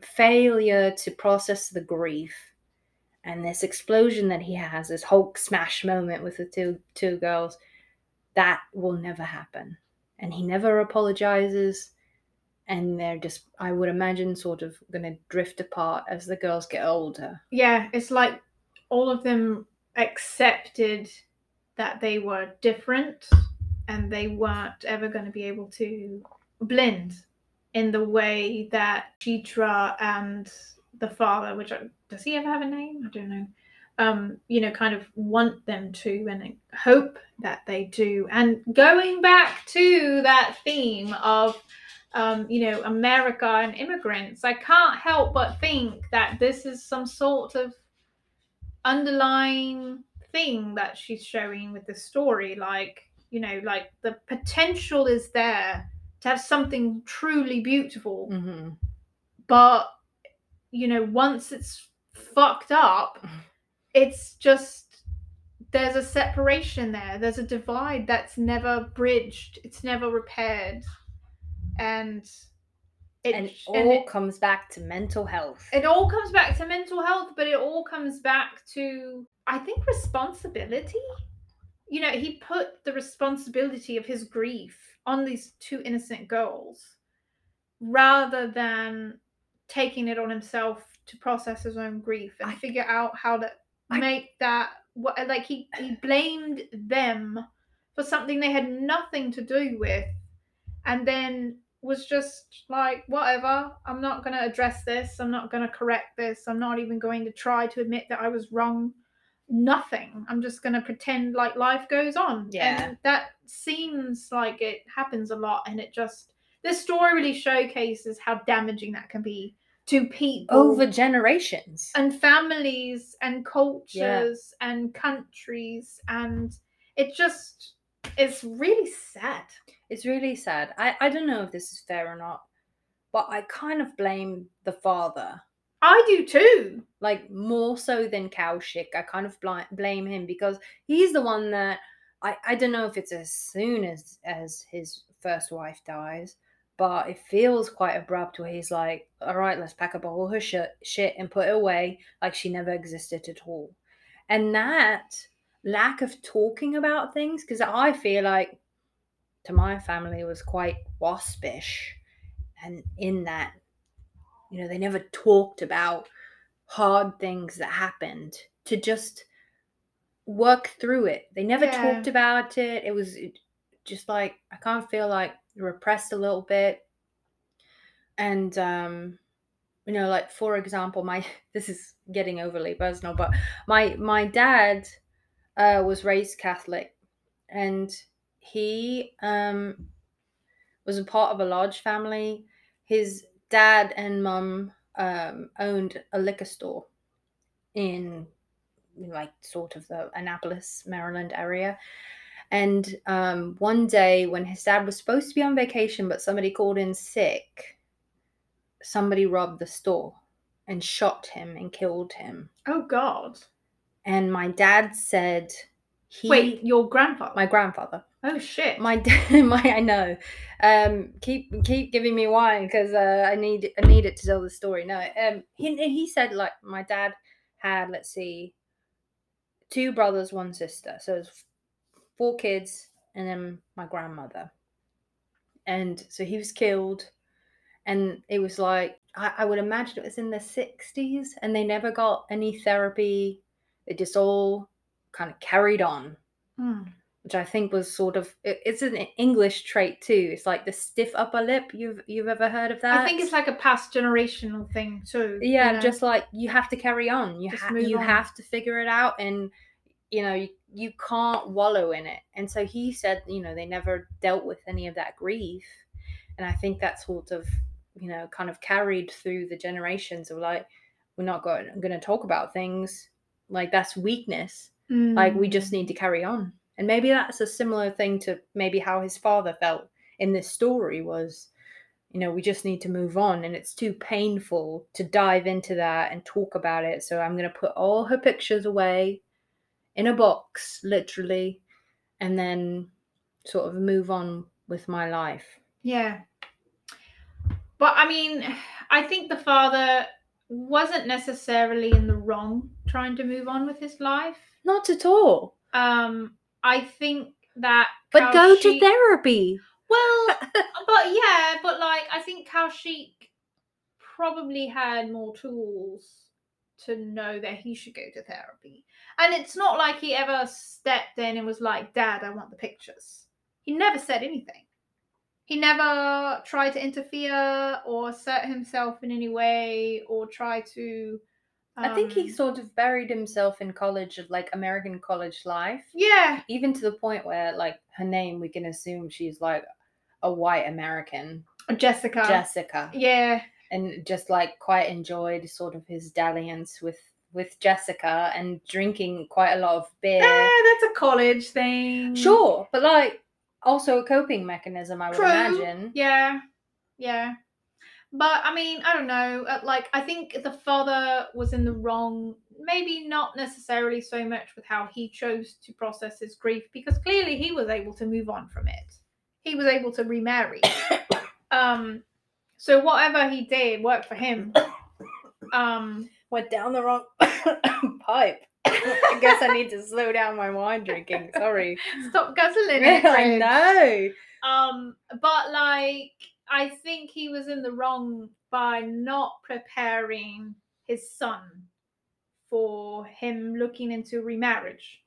failure to process the grief and this explosion that he has this hulk smash moment with the two two girls that will never happen. And he never apologizes and they're just i would imagine sort of going to drift apart as the girls get older Yeah, it's like all of them accepted that they were different and they weren't ever going to be able to blend in the way that Chitra and the father, which I, does he ever have a name? I don't know. Um, you know, kind of want them to and hope that they do. And going back to that theme of um, you know, America and immigrants, I can't help but think that this is some sort of underlying thing that she's showing with the story. Like, you know, like the potential is there to have something truly beautiful, mm-hmm. but you know, once it's fucked up, it's just there's a separation there. There's a divide that's never bridged. It's never repaired, and it and it and all it- comes back to mental health it all comes back to mental health, but it all comes back to, I think, responsibility. You know, he put the responsibility of his grief on these two innocent girls rather than taking it on himself to process his own grief and I- figure out how to I- make that what like he he blamed them for something they had nothing to do with and then was just like whatever i'm not going to address this i'm not going to correct this i'm not even going to try to admit that i was wrong nothing. I'm just going to pretend like life goes on. Yeah. And that seems like it happens a lot. And it just, this story really showcases how damaging that can be to people Over generations. and families and cultures and countries. And it just, it's really sad. It's really sad. I, I don't know if this is fair or not, but I kind of blame the father. I do too. Like more so than Kaushik. I kind of bli- blame him because he's the one that I, I don't know if it's as soon as as his first wife dies, but it feels quite abrupt where he's like, all right, let's pack up all her shit, shit and put it away like she never existed at all. And that lack of talking about things, because I feel like to my family was quite waspish. And in that, you know, they never talked about hard things that happened to just work through it. They never Yeah. talked about it. It was just like I kind of feel like repressed a little bit. And um you know, like for example, my this is getting overly personal, but my my dad uh was raised Catholic and he um was a part of a large family. His dad and mum um owned a liquor store in like sort of the Annapolis, Maryland area. And um, one day when his dad was supposed to be on vacation, but somebody called in sick, somebody robbed the store and shot him and killed him. Oh, God. And my dad said he Wait, your grandfather? my grandfather. Oh, shit. My dad, my I know. Um, keep keep giving me wine because uh, I need I need it to tell the story. No, um, he he said like my dad had let's see, two brothers, one sister, so it's four kids, and then my grandmother. And so he was killed, and it was like I, I would imagine it was in the sixties, and they never got any therapy. It just all kind of carried on Hmm. Which I think was sort of it's an English trait too. It's like the stiff upper lip. You've you've ever heard of that? I think it's like a past generational thing, too. you yeah, know? just like you have to carry on. You ha- you on. have to figure it out, and you know you, you can't wallow in it. And so he said, you know, they never dealt with any of that grief, and I think that sort of you know kind of carried through the generations of like we're not going going to talk about things like that's weakness like we just Mm. need to carry on and maybe that's a similar thing to maybe how his father felt in this story was you know we just need to move on and it's too painful to dive into that and talk about it so i'm going to put all her pictures away in a box literally and then sort of move on with my life Yeah. But I mean, I think the father wasn't necessarily in the wrong trying to move on with his life. not at all Um, I think that but go to therapy Well, but yeah, but like I think Kaushik probably had more tools to know that he should go to therapy. And it's not like he ever stepped in and was like, Dad, I want the pictures. He never said anything. He never tried to interfere or assert himself in any way or try to. I think he um, sort of buried himself in college like american college life Yeah, even to the point where like her name we can assume she's like a white american Jessica. jessica Yeah, and just like quite enjoyed sort of his dalliance with with jessica and drinking quite a lot of beer Eh, that's a college thing. sure but like also a coping mechanism i would True. imagine Yeah, yeah. But I mean, I don't know. uh, Like, I think the father was in the wrong. Maybe not necessarily so much with how he chose to process his grief, because clearly he was able to move on from it. He was able to remarry. um, so whatever he did worked for him. Um, went down the wrong pipe i guess i need to slow down my wine drinking sorry stop guzzling. it, i know Um, but like, I think he was in the wrong by not preparing his son for him looking into remarriage.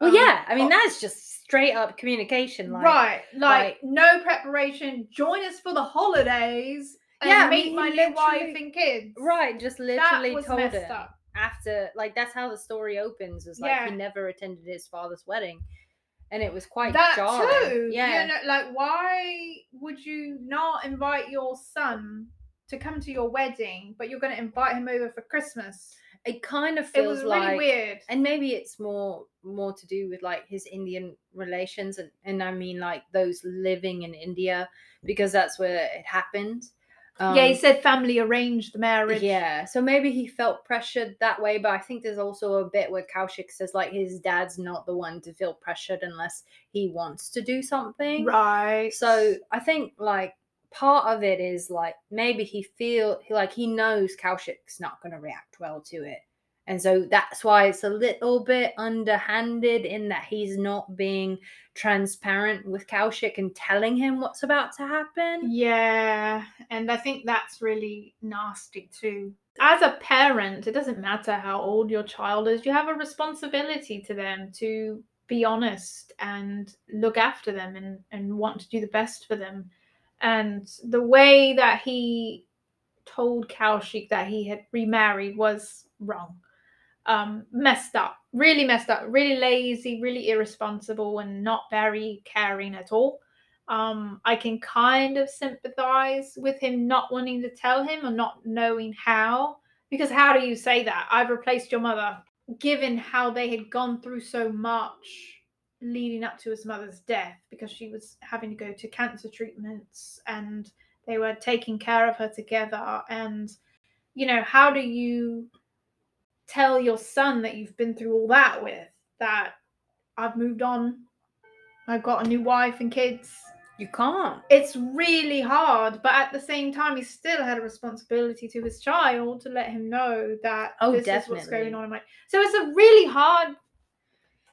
well Um, yeah i mean that's just straight up communication like right, like, like- no preparation. Join us for the holidays and Yeah, I meet mean, my little wife and kids. right just literally was told up. after like that's how the story opens is like Yeah. he never attended his father's wedding and it was quite that jarring. too. yeah You know, like why would you not invite your son to come to your wedding, but you're going to invite him over for Christmas? it kind of It feels was really like weird. and maybe it's more more to do with like his indian relations and, and i mean like those living in india because that's where it happened yeah, he Um, said family arranged the marriage. yeah so maybe he felt pressured that way but i think there's also a bit where kaushik says like his dad's not the one to feel pressured unless he wants to do something Right. so I think like part of it is like maybe he feel like he knows Kaushik's not going to react well to it. And so that's why it's a little bit underhanded in that he's not being transparent with Kaushik and telling him what's about to happen. Yeah, and I think that's really nasty too. As a parent, it doesn't matter how old your child is, you have a responsibility to them to be honest and look after them and, and want to do the best for them. And the way that he told Kaushik that he had remarried was wrong. Um, messed up, really messed up, really lazy, really irresponsible, and not very caring at all um, I can kind of sympathize with him not wanting to tell him or not knowing how. Because how do you say that? I've replaced your mother, given how they had gone through so much leading up to his mother's death because she was having to go to cancer treatments and they were taking care of her together. And, you know, how do you tell your son that you've been through all that with? That I've moved on, I've got a new wife and kids You can't. it's really hard, but at the same time, he still had a responsibility to his child to let him know that Oh, this is what's going on in my. So it's a really hard.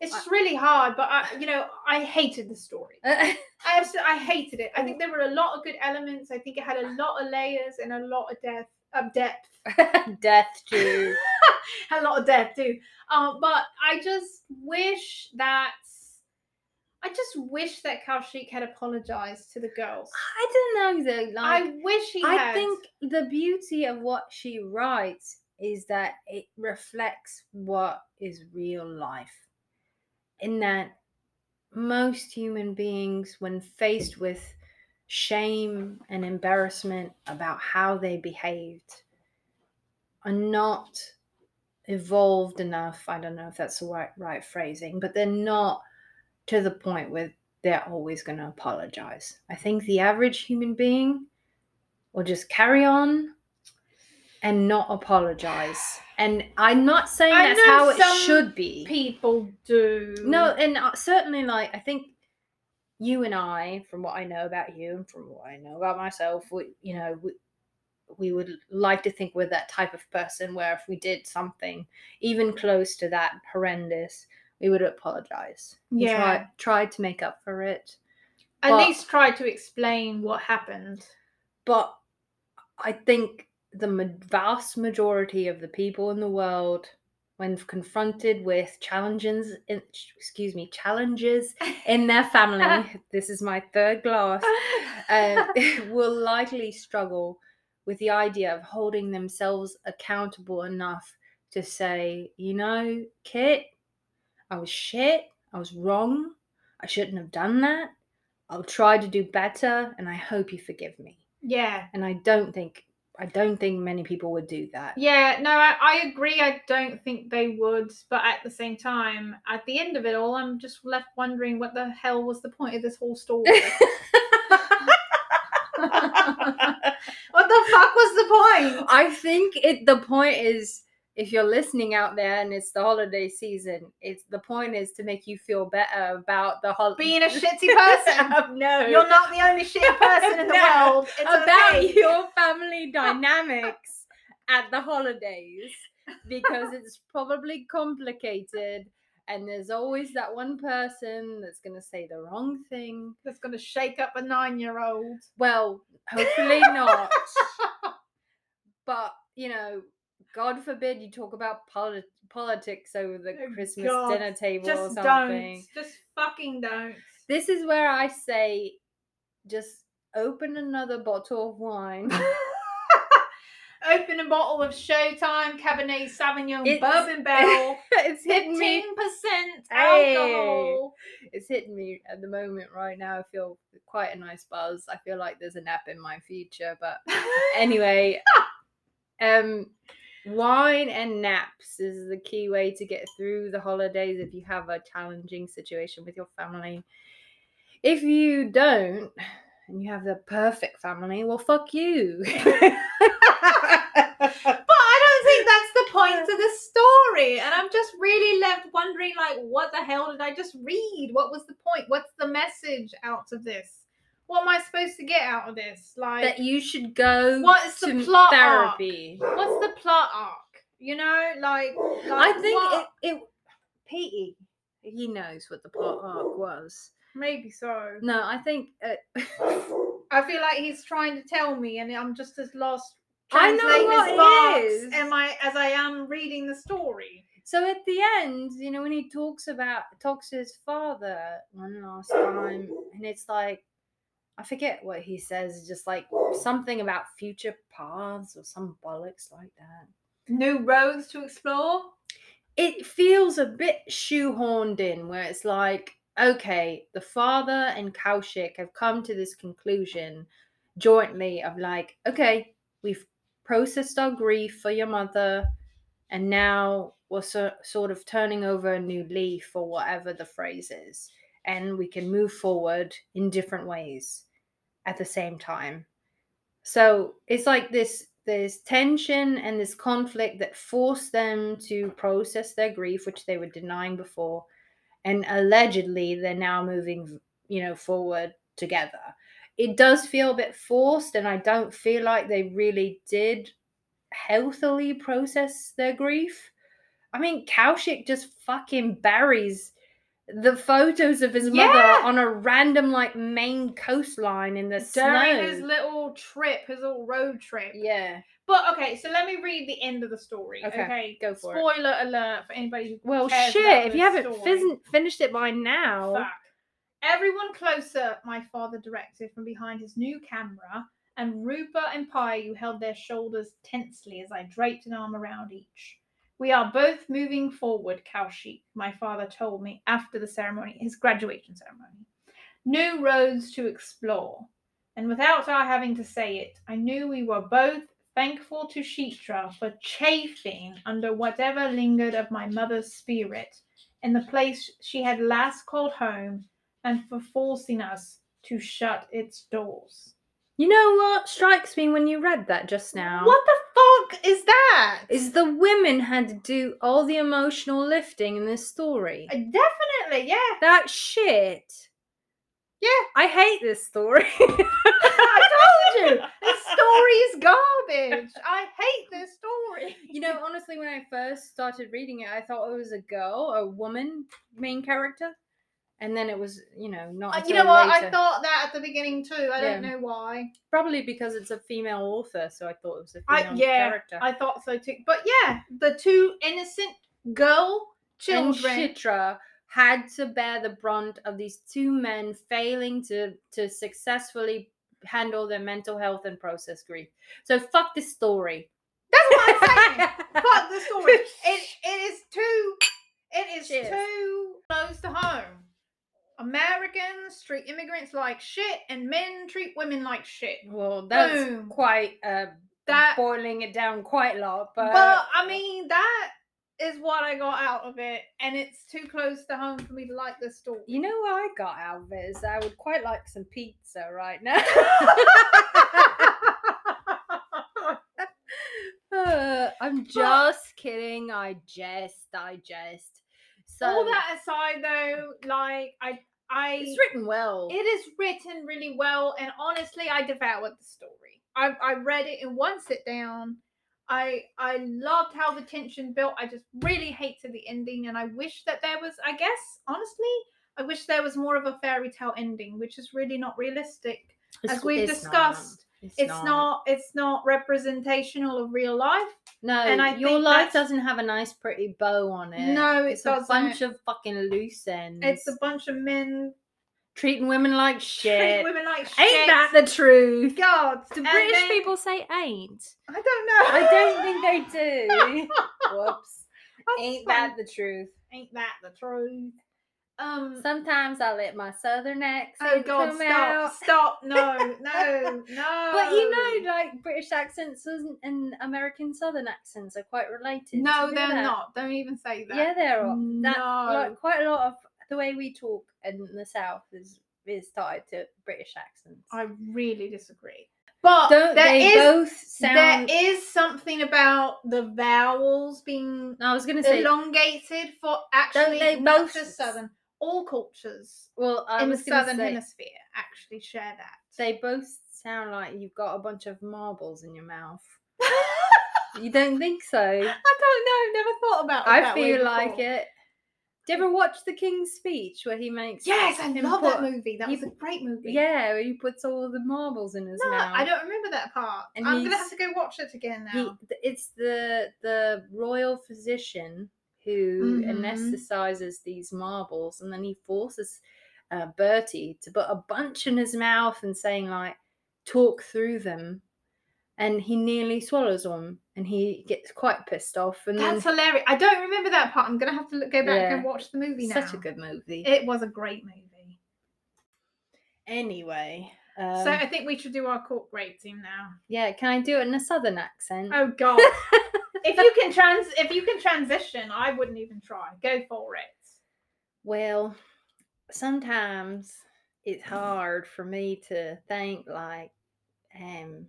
It's just really hard, but I, you know, I hated the story. I absolutely, I hated it. I think oh. there were a lot of good elements. I think it had a lot of layers and a lot of depth. Of depth, Death to had a lot of death too. Um, but I just wish that. I just wish that Kaushik had apologized to the girls. I don't know though. Like I wish he I had. think the beauty of what she writes is that it reflects what is real life. In that most human beings, when faced with shame and embarrassment about how they behaved, are not evolved enough. I don't know if that's the right, right phrasing, but they're not to the point where they're always going to apologize. I think the average human being will just carry on and not apologize. And I'm not saying I that's how it should be. people do. No, and uh, certainly, like I think you and I, from what I know about you and from what I know about myself, we, you know, we, we would like to think we're that type of person where if we did something even close to that horrendous, we would apologize. Yeah. try, try to make up for it. at but- least try to explain what happened. But I think the vast majority of the people in the world, when confronted with challenges, in, excuse me, challenges in their family, this is my third glass, uh, will likely struggle with the idea of holding themselves accountable enough to say, you know, Kit, I was shit, I was wrong, I shouldn't have done that. I'll try to do better, and I hope you forgive me. yeah. And I don't think I don't think many people would do that. Yeah, no, I, I agree. I don't think they would, but at the same time, at the end of it all, I'm just left wondering what the hell was the point of this whole story. what the fuck was the point? I think it the point is if you're listening out there and it's the holiday season, it's the point is to make you feel better about the holiday. Being a shitty person. no, You're not the only shit person in the No, world. It's about okay. your family dynamics at the holidays because it's probably complicated and there's always that one person that's going to say the wrong thing. That's gonna shake up a nine-year-old. Well, hopefully not. but, you know, God forbid you talk about polit- politics over the Oh, Christmas God. dinner table or Just something. don't. Just fucking don't. This is where I say just open another bottle of wine. Open a bottle of Showtime Cabernet Sauvignon It's- Bourbon Barrel. it's hitting Fifteen me. percent Hey. alcohol. It's hitting me at the moment right now. I feel quite a nice buzz. I feel like there's a nap in my future, but anyway, um, wine and naps is the key way to get through the holidays if you have a challenging situation with your family. If you don't, and you have the perfect family, well, fuck you. But I don't think that's the point of the story. And I'm just really left wondering, like, what the hell did I just read? What was the point? What's the message out of this? What am I supposed to get out of this? Like, that you should go What is the to plot therapy. what's the plot arc? You know, like, I think what? it, it Petey, he knows what the plot arc was. Maybe so. No, I think uh, I feel like he's trying to tell me, and I'm just as lost I know what it is. am I as I am reading the story. so at the end, you know, when he talks about talks to his father one last time, and it's like I forget what he says, just like something about future paths or some bollocks like that. New roads to explore. it feels a bit shoehorned in where it's like okay the father and kaushik have come to this conclusion jointly of like okay we've processed our grief for your mother and now we're so, sort of turning over a new leaf or whatever the phrase is and we can move forward in different ways at the same time. So it's like this there's tension and this conflict that forced them to process their grief which they were denying before and allegedly they're now moving you know forward together. It does feel a bit forced and i don't feel like they really did healthily process their grief. I mean kaushik just fucking buries the photos of his mother Yeah. on a random like Maine coastline in the During snow his little trip, his little road trip. yeah But okay, so let me read the end of the story. Okay, Okay, go for it. Spoiler alert for anybody who Well, shit, if you haven't fin- finished it by now. Fuck. Everyone closer, my father directed from behind his new camera, and Rupa and Piu held their shoulders tensely as I draped an arm around each. We are both moving forward, Kaushik, my father told me after the ceremony, his graduation ceremony. New roads to explore. And without our having to say it, I knew we were both thankful to Chitra for chafing under whatever lingered of my mother's spirit in the place she had last called home and for forcing us to shut its doors. You know what strikes me when you read that just now? What the fuck is that? Is the women had to do all the emotional lifting in this story. Uh, definitely, yeah. That shit. Yeah. I hate this story. I told you, this story is garbage. I hate this story. you know, honestly, when I first started reading it, I thought it was a girl, a woman main character. And then it was, you know, not Uh, you know what? later. I thought that at the beginning too. I don't know why. Probably because it's a female author, so I thought it was a female yeah, character. I thought so too. But yeah, the two innocent girl and children. Chitra had to bear the brunt of these two men failing to to successfully handle their mental health and process grief. So fuck this story. That's what I'm saying. Fuck the story. It it is too it is Cheers. too close to home. Americans treat immigrants like shit and men treat women like shit. Well, that's Boom. quite uh That boiling it down quite a lot, but, I mean that is what I got out of it, and it's too close to home for me to like this story. you know what I got out of it is I would quite like some pizza right now. Uh, I'm just kidding. I jest. I jest. So All that aside, though, like I, I, it's written well. it is written really well, and honestly, I devoured the story. I, I read it in one sit down. I, I loved how the tension built. I just really hated the ending, and I wish that there was. I guess honestly, I wish there was more of a fairy tale ending, which is really not realistic. It's- as we've discussed. not. It's not. It's not representational of real life. No, and I your life doesn't have a nice, pretty bow on it. No, it it's a bunch of fucking loose ends. It's a bunch of men treating women like Treat shit. women like shit. Ain't that the truth? God? Do British then- people say ain't? I don't know. I don't think they do. Whoops. That's Ain't fine. that the truth? Ain't that the truth? Um. Sometimes I let my southern accent Oh God! come Stop! out. Stop! No! No! No! But you know, like British accents and- American Southern accents are quite related. no, they're that? not. Don't even say that. Yeah, they're all. That, No. like, quite a lot of the way we talk in the South is is tied to British accents. I really disagree. But Don't there they is both sound? there is something about the vowels being I was gonna say. elongated for actually they not both southern. All cultures well, I in the southern say hemisphere actually share that. they both sound like you've got a bunch of marbles in your mouth. You don't think so? I don't know. I've Never thought about it. I feel like it. Do you ever watch the King's Speech where he makes? Yes, I love put- that movie. That he was a great movie. Yeah, where he puts all the marbles in his No, mouth. I don't remember that part. And I'm gonna have to go watch it again now. th- it's the the royal physician who Mhm. anesthetizes these marbles, and then he forces uh, Bertie to put a bunch in his mouth and saying like, "Talk through them," and he nearly swallows them, and he gets quite pissed off. And That's then hilarious. I don't remember that part. I'm gonna have to look, go back Yeah. and watch the movie now. such a good movie. It was a great movie. anyway, um, so I think we should do our cork rating now. yeah, can I do it in a southern accent? Oh God! if you can trans, if you can transition, I wouldn't even try. Go for it. Well, sometimes it's hard for me to think like, um,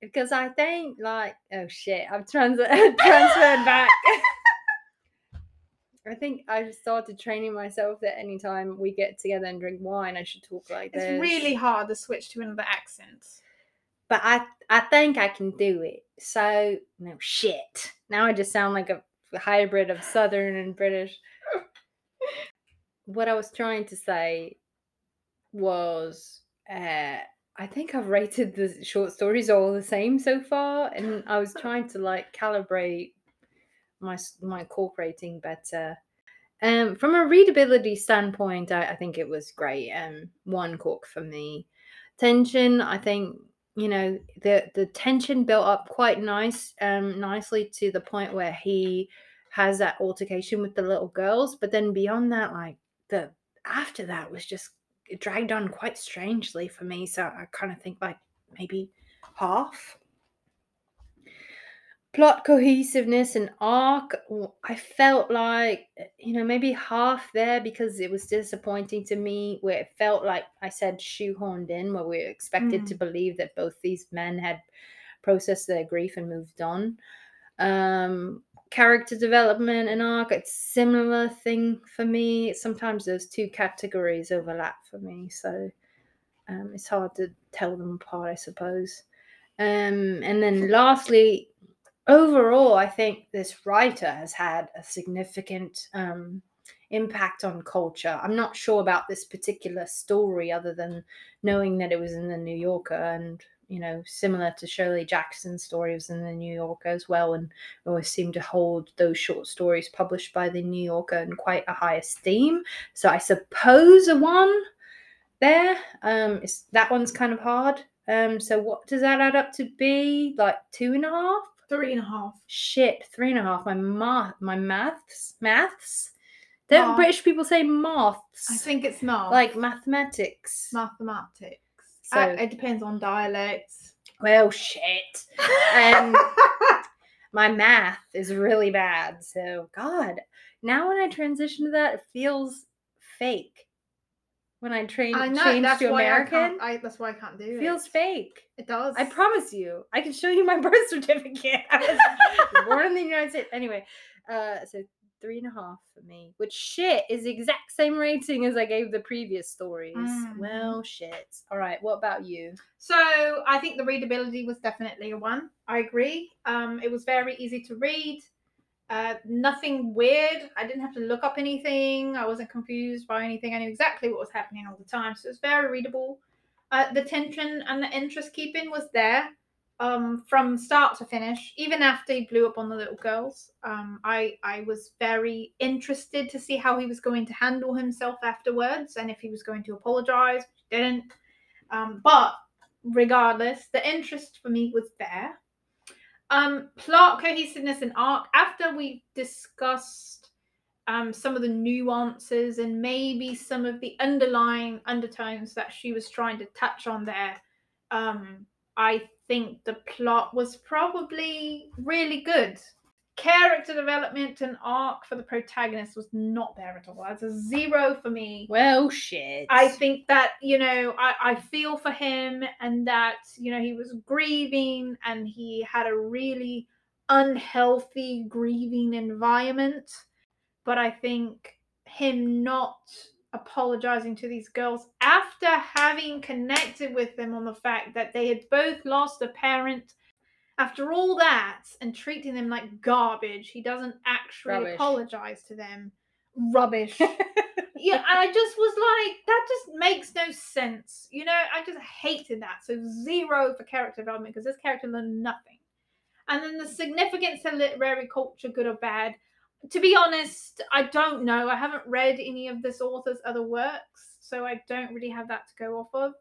because I think like, oh shit, I've trans- transferred back. I think I just started training myself that anytime we get together and drink wine, I should talk like It's this. really hard to switch to another accent. But I I think I can do it. So no shit. Now I just sound like a hybrid of Southern and British. what I was trying to say was, uh, I think I've rated the short stories all the same so far, and I was trying to like calibrate my my cork rating better. Um, from a readability standpoint, I, I think it was great. Um, one cork for me. Tension, I think you know the the tension built up quite nice, um, nicely to the point where he has that altercation with the little girls, but then beyond that, like the after that was just dragged on quite strangely for me. So I kind of think like maybe half. Plot cohesiveness and arc i felt like, you know, maybe half there because it was disappointing to me, where it felt like I said shoehorned in, where we were expected to believe that both these men had processed their grief and moved on. Um, character development and arc, it's similar thing for me. Sometimes those two categories overlap for me, so um, it's hard to tell them apart, I suppose. Um, and then lastly, overall, I think this writer has had a significant um, impact on culture. I'm not sure about this particular story, other than knowing that it was in the New Yorker and you know, similar to Shirley Jackson's story was in the New Yorker as well, and always seem to hold those short stories published by the New Yorker in quite a high esteem. So I suppose a one there. Um, that one's kind of hard. Um, so what does that add up to be? Like two and a half? Three and a half. Shit, three and a half. My math, my maths, maths. Don't Math. British people say maths? I think it's math. like mathematics. mathematics. So- Uh, it depends on dialects. Well, shit. Um, my math is really bad. So, God, now when I transition to that, it feels fake. When I train I know change that's to why I American, can't. I, that's why I can't do it it. feels fake. It does. I promise you. I can show you my birth certificate. I was born in the United States. Anyway, uh, so three and a half for me, which shit is the exact same rating as I gave the previous stories. Mhm. Well, shit. All right, what about you? So I think the readability was definitely a one. I agree. Um, it was very easy to read. Uh, nothing weird. I didn't have to look up anything. I wasn't confused by anything. I knew exactly what was happening all the time. So it's very readable. Uh, the tension and the interest keeping was there. um, from start to finish, even after he blew up on the little girls. Um, I I was very interested to see how he was going to handle himself afterwards, and if he was going to apologize, which he didn't. Um, but regardless, the interest for me was there. Um, plot cohesiveness and arc. After we discussed um, some of the nuances and maybe some of the underlying undertones that she was trying to touch on there, um, I think the plot was probably really good. Character development and arc for the protagonist was not there at all. That's a zero for me. Well, shit. I think that, you know, I, I feel for him and that, you know, he was grieving and he had a really unhealthy grieving environment. But I think him not apologizing to these girls after having connected with them on the fact that they had both lost a parent after all that and treating them like garbage he doesn't actually Rubbish. apologize to them. Rubbish. Yeah and i just was like that just makes no sense you know? I just hated that. So zero for character development because this character learned nothing. And then the significance of literary culture good or bad to be honest i don't know. I haven't read any of this author's other works so i don't really have that to go off of.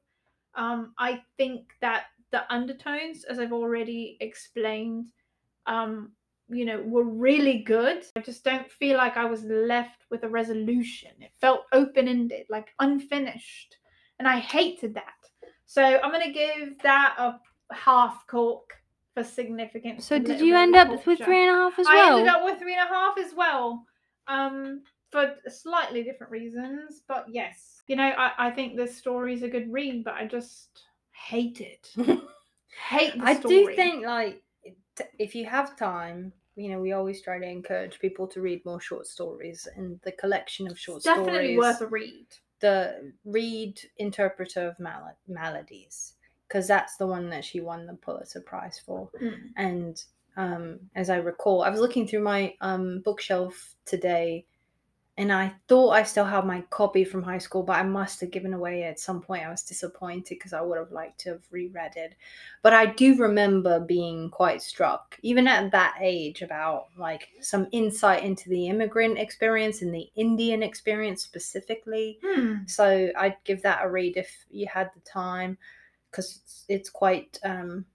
Um, i think that the undertones as i've already explained um, you know were really good i just don't feel like i was left with a resolution it felt open-ended like unfinished and i hated that so i'm going to give that a half cork for significance so did you end up with three and a half as well? I ended up with three and a half as well. Um, for slightly different reasons, but yes, you know, I, I think this story is a good read, but I just hate it. hate the I do think like t- if you have time, you know, we always try to encourage people to read more short stories and the collection of short definitely stories. worth a read. the read interpreter of Mal- maladies because that's the one that she won the Pulitzer Prize for. Mm. And um, as I recall, I was looking through my um, bookshelf today, and I thought I still had my copy from high school, but I must have given away at some point. I was disappointed because I would have liked to have reread it. But I do remember being quite struck, even at that age, about like some insight into the immigrant experience and the Indian experience specifically. Hmm. So I'd give that a read if you had the time, because it's, it's quite um,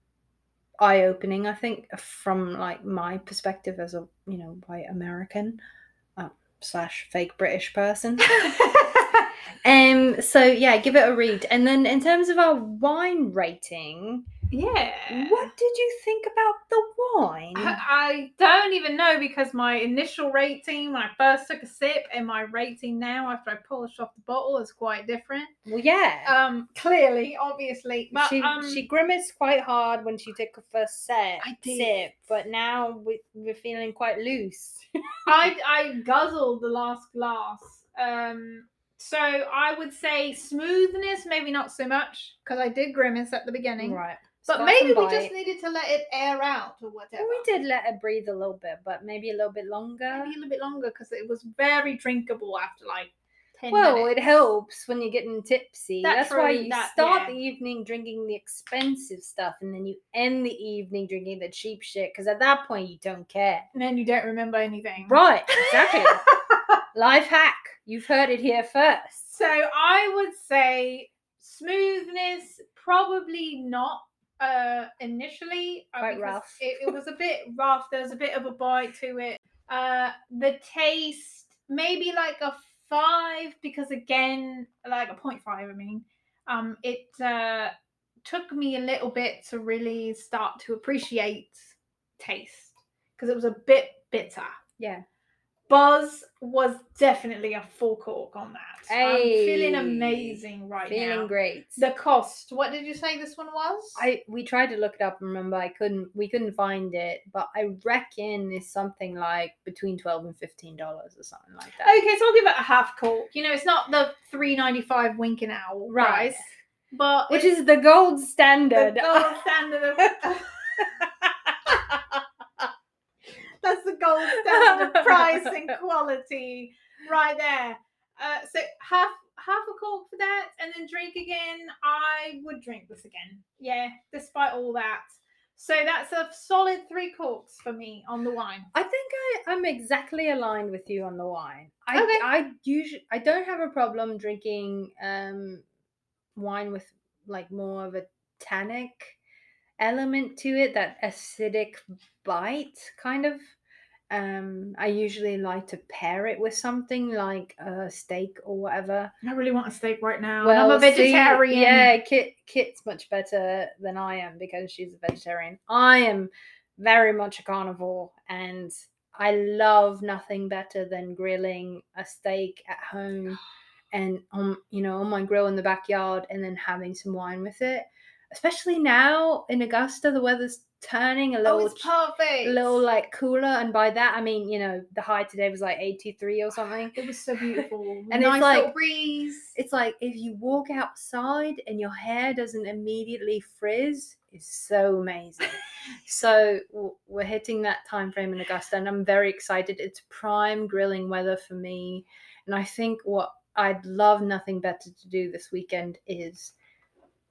eye opening. I think from like my perspective as a you know white American slash fake British person. um. So yeah, give it a read. And then in terms of our wine rating, yeah. what did you think about the wine? I, I don't even know because my initial rating when I first took a sip and my rating now after I polished off the bottle is quite different. well, yeah. Um, clearly, obviously, but she um, she grimaced quite hard when she took her first set, I did. sip, but now we, we're feeling quite loose. I I guzzled the last glass. Um, so I would say smoothness, maybe not so much because I did grimace at the beginning. right. But maybe we just needed to let it air out or whatever. We did let it breathe a little bit, but maybe a little bit longer. Maybe a little bit longer because it was very drinkable after like ten Well, minutes. it helps when you're getting tipsy. That's That's, why you that- start yeah. the evening drinking the expensive stuff, and then you end the evening drinking the cheap shit. Because at that point, you don't care. And then you don't remember anything. Right? Exactly. Life hack. You've heard it here first. So I would say smoothness, probably not uh initially. uh, Quite rough. It, it was a bit rough. There was a bit of a bite to it. Uh the taste, maybe like a five, because again, like a point five, I mean. Um it uh took me a little bit to really start to appreciate taste because it was a bit bitter. Yeah. Buzz was definitely a full cork on that. I'm feeling amazing right Feeling now. Feeling great. The cost. What did you say this one was? I we tried to look it up. Remember, I couldn't. We couldn't find it, but I reckon it's something like between twelve and fifteen dollars or something like that. Okay, so I'll give it a half cork. You know, it's not the three ninety five winking owl Right. price, but Which is the gold the standard. gold standard of. That's the gold standard of price and quality right there. Uh, so half half a cork for that, and then drink again. I would drink this again. Yeah, despite all that. So that's a solid three corks for me on the wine. I think I, I'm exactly aligned with you on the wine. I Okay. I usually I don't have a problem drinking um wine with like more of a tannic element to it, that acidic bite kind of. Um I usually like to pair it with something like a steak or whatever. I really want a steak right now. and I'm a see, vegetarian. yeah, Kit Kit's much better than I am because she's a vegetarian. I am very much a carnivore and I love nothing better than grilling a steak at home and on you know on my grill in the backyard and then having some wine with it. Especially now in Augusta, the weather's turning a oh, little Oh, it's perfect. a little like cooler, and by that I mean you know the high today was like eighty three or something. It was so beautiful. And it's nice like- little breeze. It's like if you walk outside and your hair doesn't immediately frizz, it's so amazing. so we're hitting that time frame in Augusta, and I'm very excited. It's prime grilling weather for me, and I think what I'd love nothing better to do this weekend is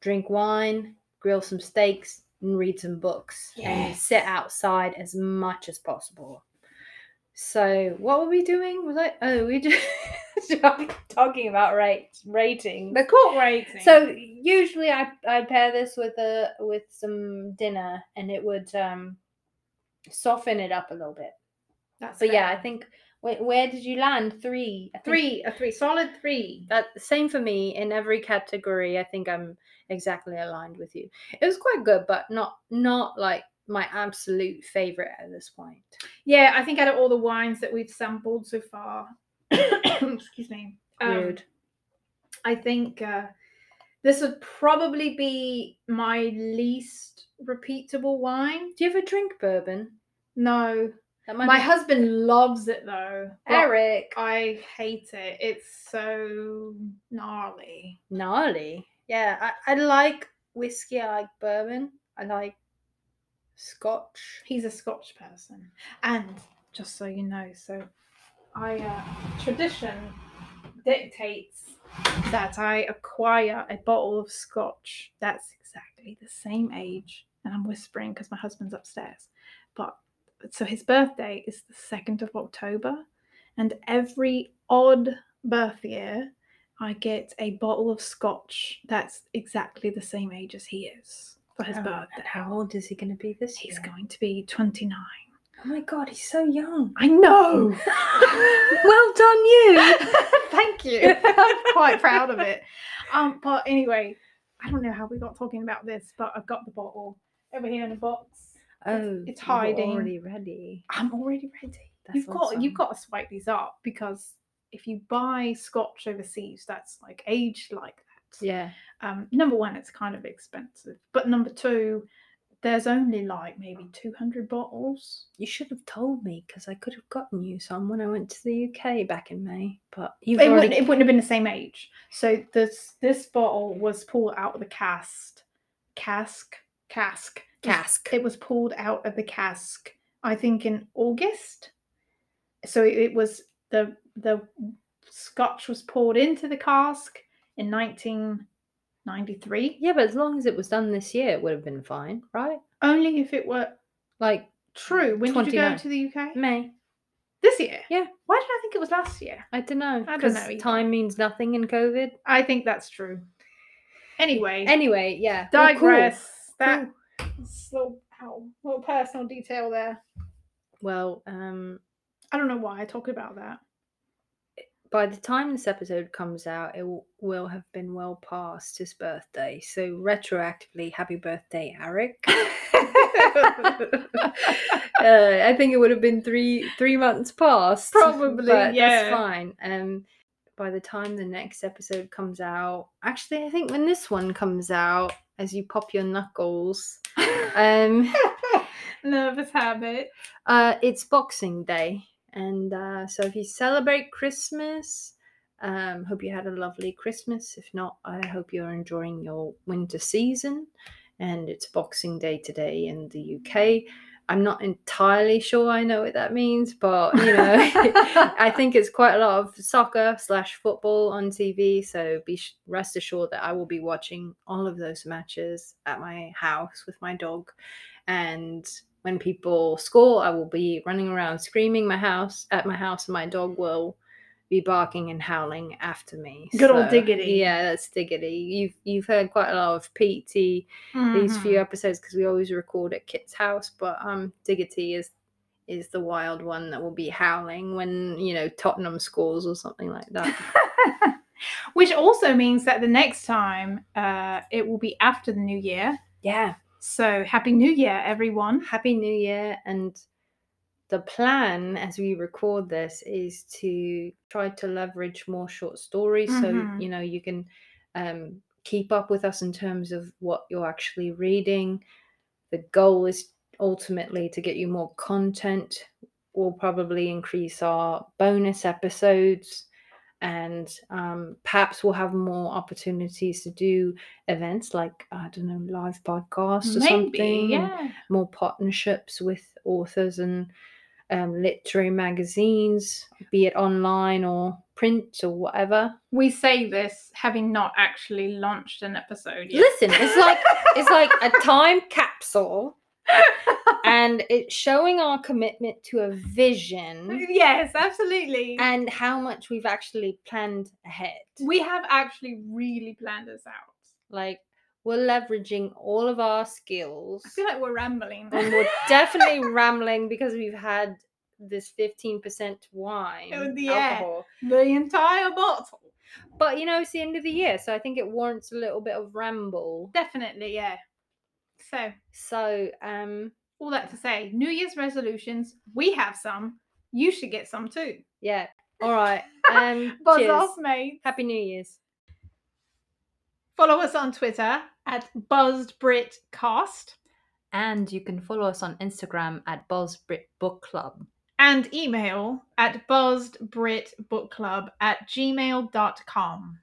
drink wine, grill some steaks, and read some books, and sit outside as much as possible. So what were we doing? Was I? Oh, we just talking about rate ratings. the cork rating. So usually I I pair this with a with some dinner, and it would um soften it up a little bit. that's But yeah, I think where, where did you land? Three. Three, a three, solid three. That same for me in every category. I think I'm exactly aligned with you. It was quite good, but not not like my absolute favorite at this point. Yeah, I think out of all the wines that we've sampled so far, excuse me, um, Rude. I think uh, this would probably be my least repeatable wine. Do you ever drink bourbon? No, my be- husband loves it though. Eric. I hate it. It's so gnarly. gnarly. Yeah, I, I like whiskey. I like bourbon. I like scotch. He's a Scotch person, and just so you know, so I uh, tradition dictates that I acquire a bottle of Scotch that's exactly the same age, and I'm whispering because my husband's upstairs. But so his birthday is the second of October, and every odd birth year, I get a bottle of Scotch that's exactly the same age as he is for his Oh, birthday. how old is he going to be this He's year? going to be 29. Oh my god, he's so young. I know. well done, you. Thank you. I'm quite proud of it. Um, but anyway, I don't know how we got talking about this, but I've got the bottle over here in a box. Oh, it's you hiding. Already ready. I'm already ready. That's you've got you've got to swipe these up because if you buy scotch overseas, that's like aged like that. Yeah. Um, number one, it's kind of expensive, but number two, there's only like maybe 200 bottles. You should have told me because I could have gotten you some when I went to the UK back in May. But you've it, already. wouldn't, it wouldn't have been the same age. So this this bottle was pulled out of the cast cask cask Cask. It was pulled out of the cask, I think, in August. So it, it was the the scotch was poured into the cask in 1993. Yeah, but as long as it was done this year, it would have been fine, right? Only if it were Like true. When did you go to the UK? May. This year. Yeah. Why did I think it was last year? I don't know. I don't know either. Time means nothing in COVID. I think that's true. Anyway, Anyway, yeah. well, cool. That little, ow, little personal detail there. Well, um, I don't know why I talk about that. by the time this episode comes out, it w- will have been well past his birthday. So retroactively, happy birthday, Eric. uh, I think it would have been three three months past. Probably, but yeah. That's fine. Um, by the time the next episode comes out, actually, I think when this one comes out, as you pop your knuckles, um, Nervous habit. uh, it's Boxing Day, and uh, so if you celebrate Christmas, um, hope you had a lovely Christmas. If not, I hope you're enjoying your winter season. And it's Boxing Day today in the UK. I'm not entirely sure I know what that means, but you know, I think it's quite a lot of soccer slash football on TV. So be sh- rest assured that I will be watching all of those matches at my house with my dog, and when people score, I will be running around screaming my house at my house, and my dog will be barking and howling after me. Good old Diggity. Yeah, that's Diggity. You've you've heard quite a lot of PT these few Mhm. episodes because we always record at Kit's house, but um, Diggity is is the wild one that will be howling when you know Tottenham scores or something like that. Which also means that the next time uh, it will be after the new year. yeah. So happy new year, everyone. Happy New Year and the plan as we record this is to try to leverage more short stories so Mhm. you know you can um, keep up with us in terms of what you're actually reading the goal is ultimately to get you more content we'll probably increase our bonus episodes and um, perhaps we'll have more opportunities to do events like i don't know live podcasts or Maybe, something yeah. more partnerships with authors and um, literary magazines, be it online or print or whatever. We say this having not actually launched an episode yet. Listen, it's like it's like a time capsule, and it's showing our commitment to a vision yes, absolutely. and how much we've actually planned ahead. we have actually really planned this out. Like we're leveraging all of our skills. I feel like we're rambling. and we're definitely rambling because we've had this 15% wine Oh, yeah. alcohol. the entire bottle. But you know, it's the end of the year, so I think it warrants a little bit of ramble. Definitely, yeah. So, So, um, all that to say, New Year's resolutions, we have some. You should get some too. yeah. All right. Um, Buzz cheers. off, mate. Happy New Year's. Follow us on Twitter at BuzzedBritCast And you can follow us on Instagram at Buzzbrit Book Club. and email at buzzedbritbookclub at gmail.com.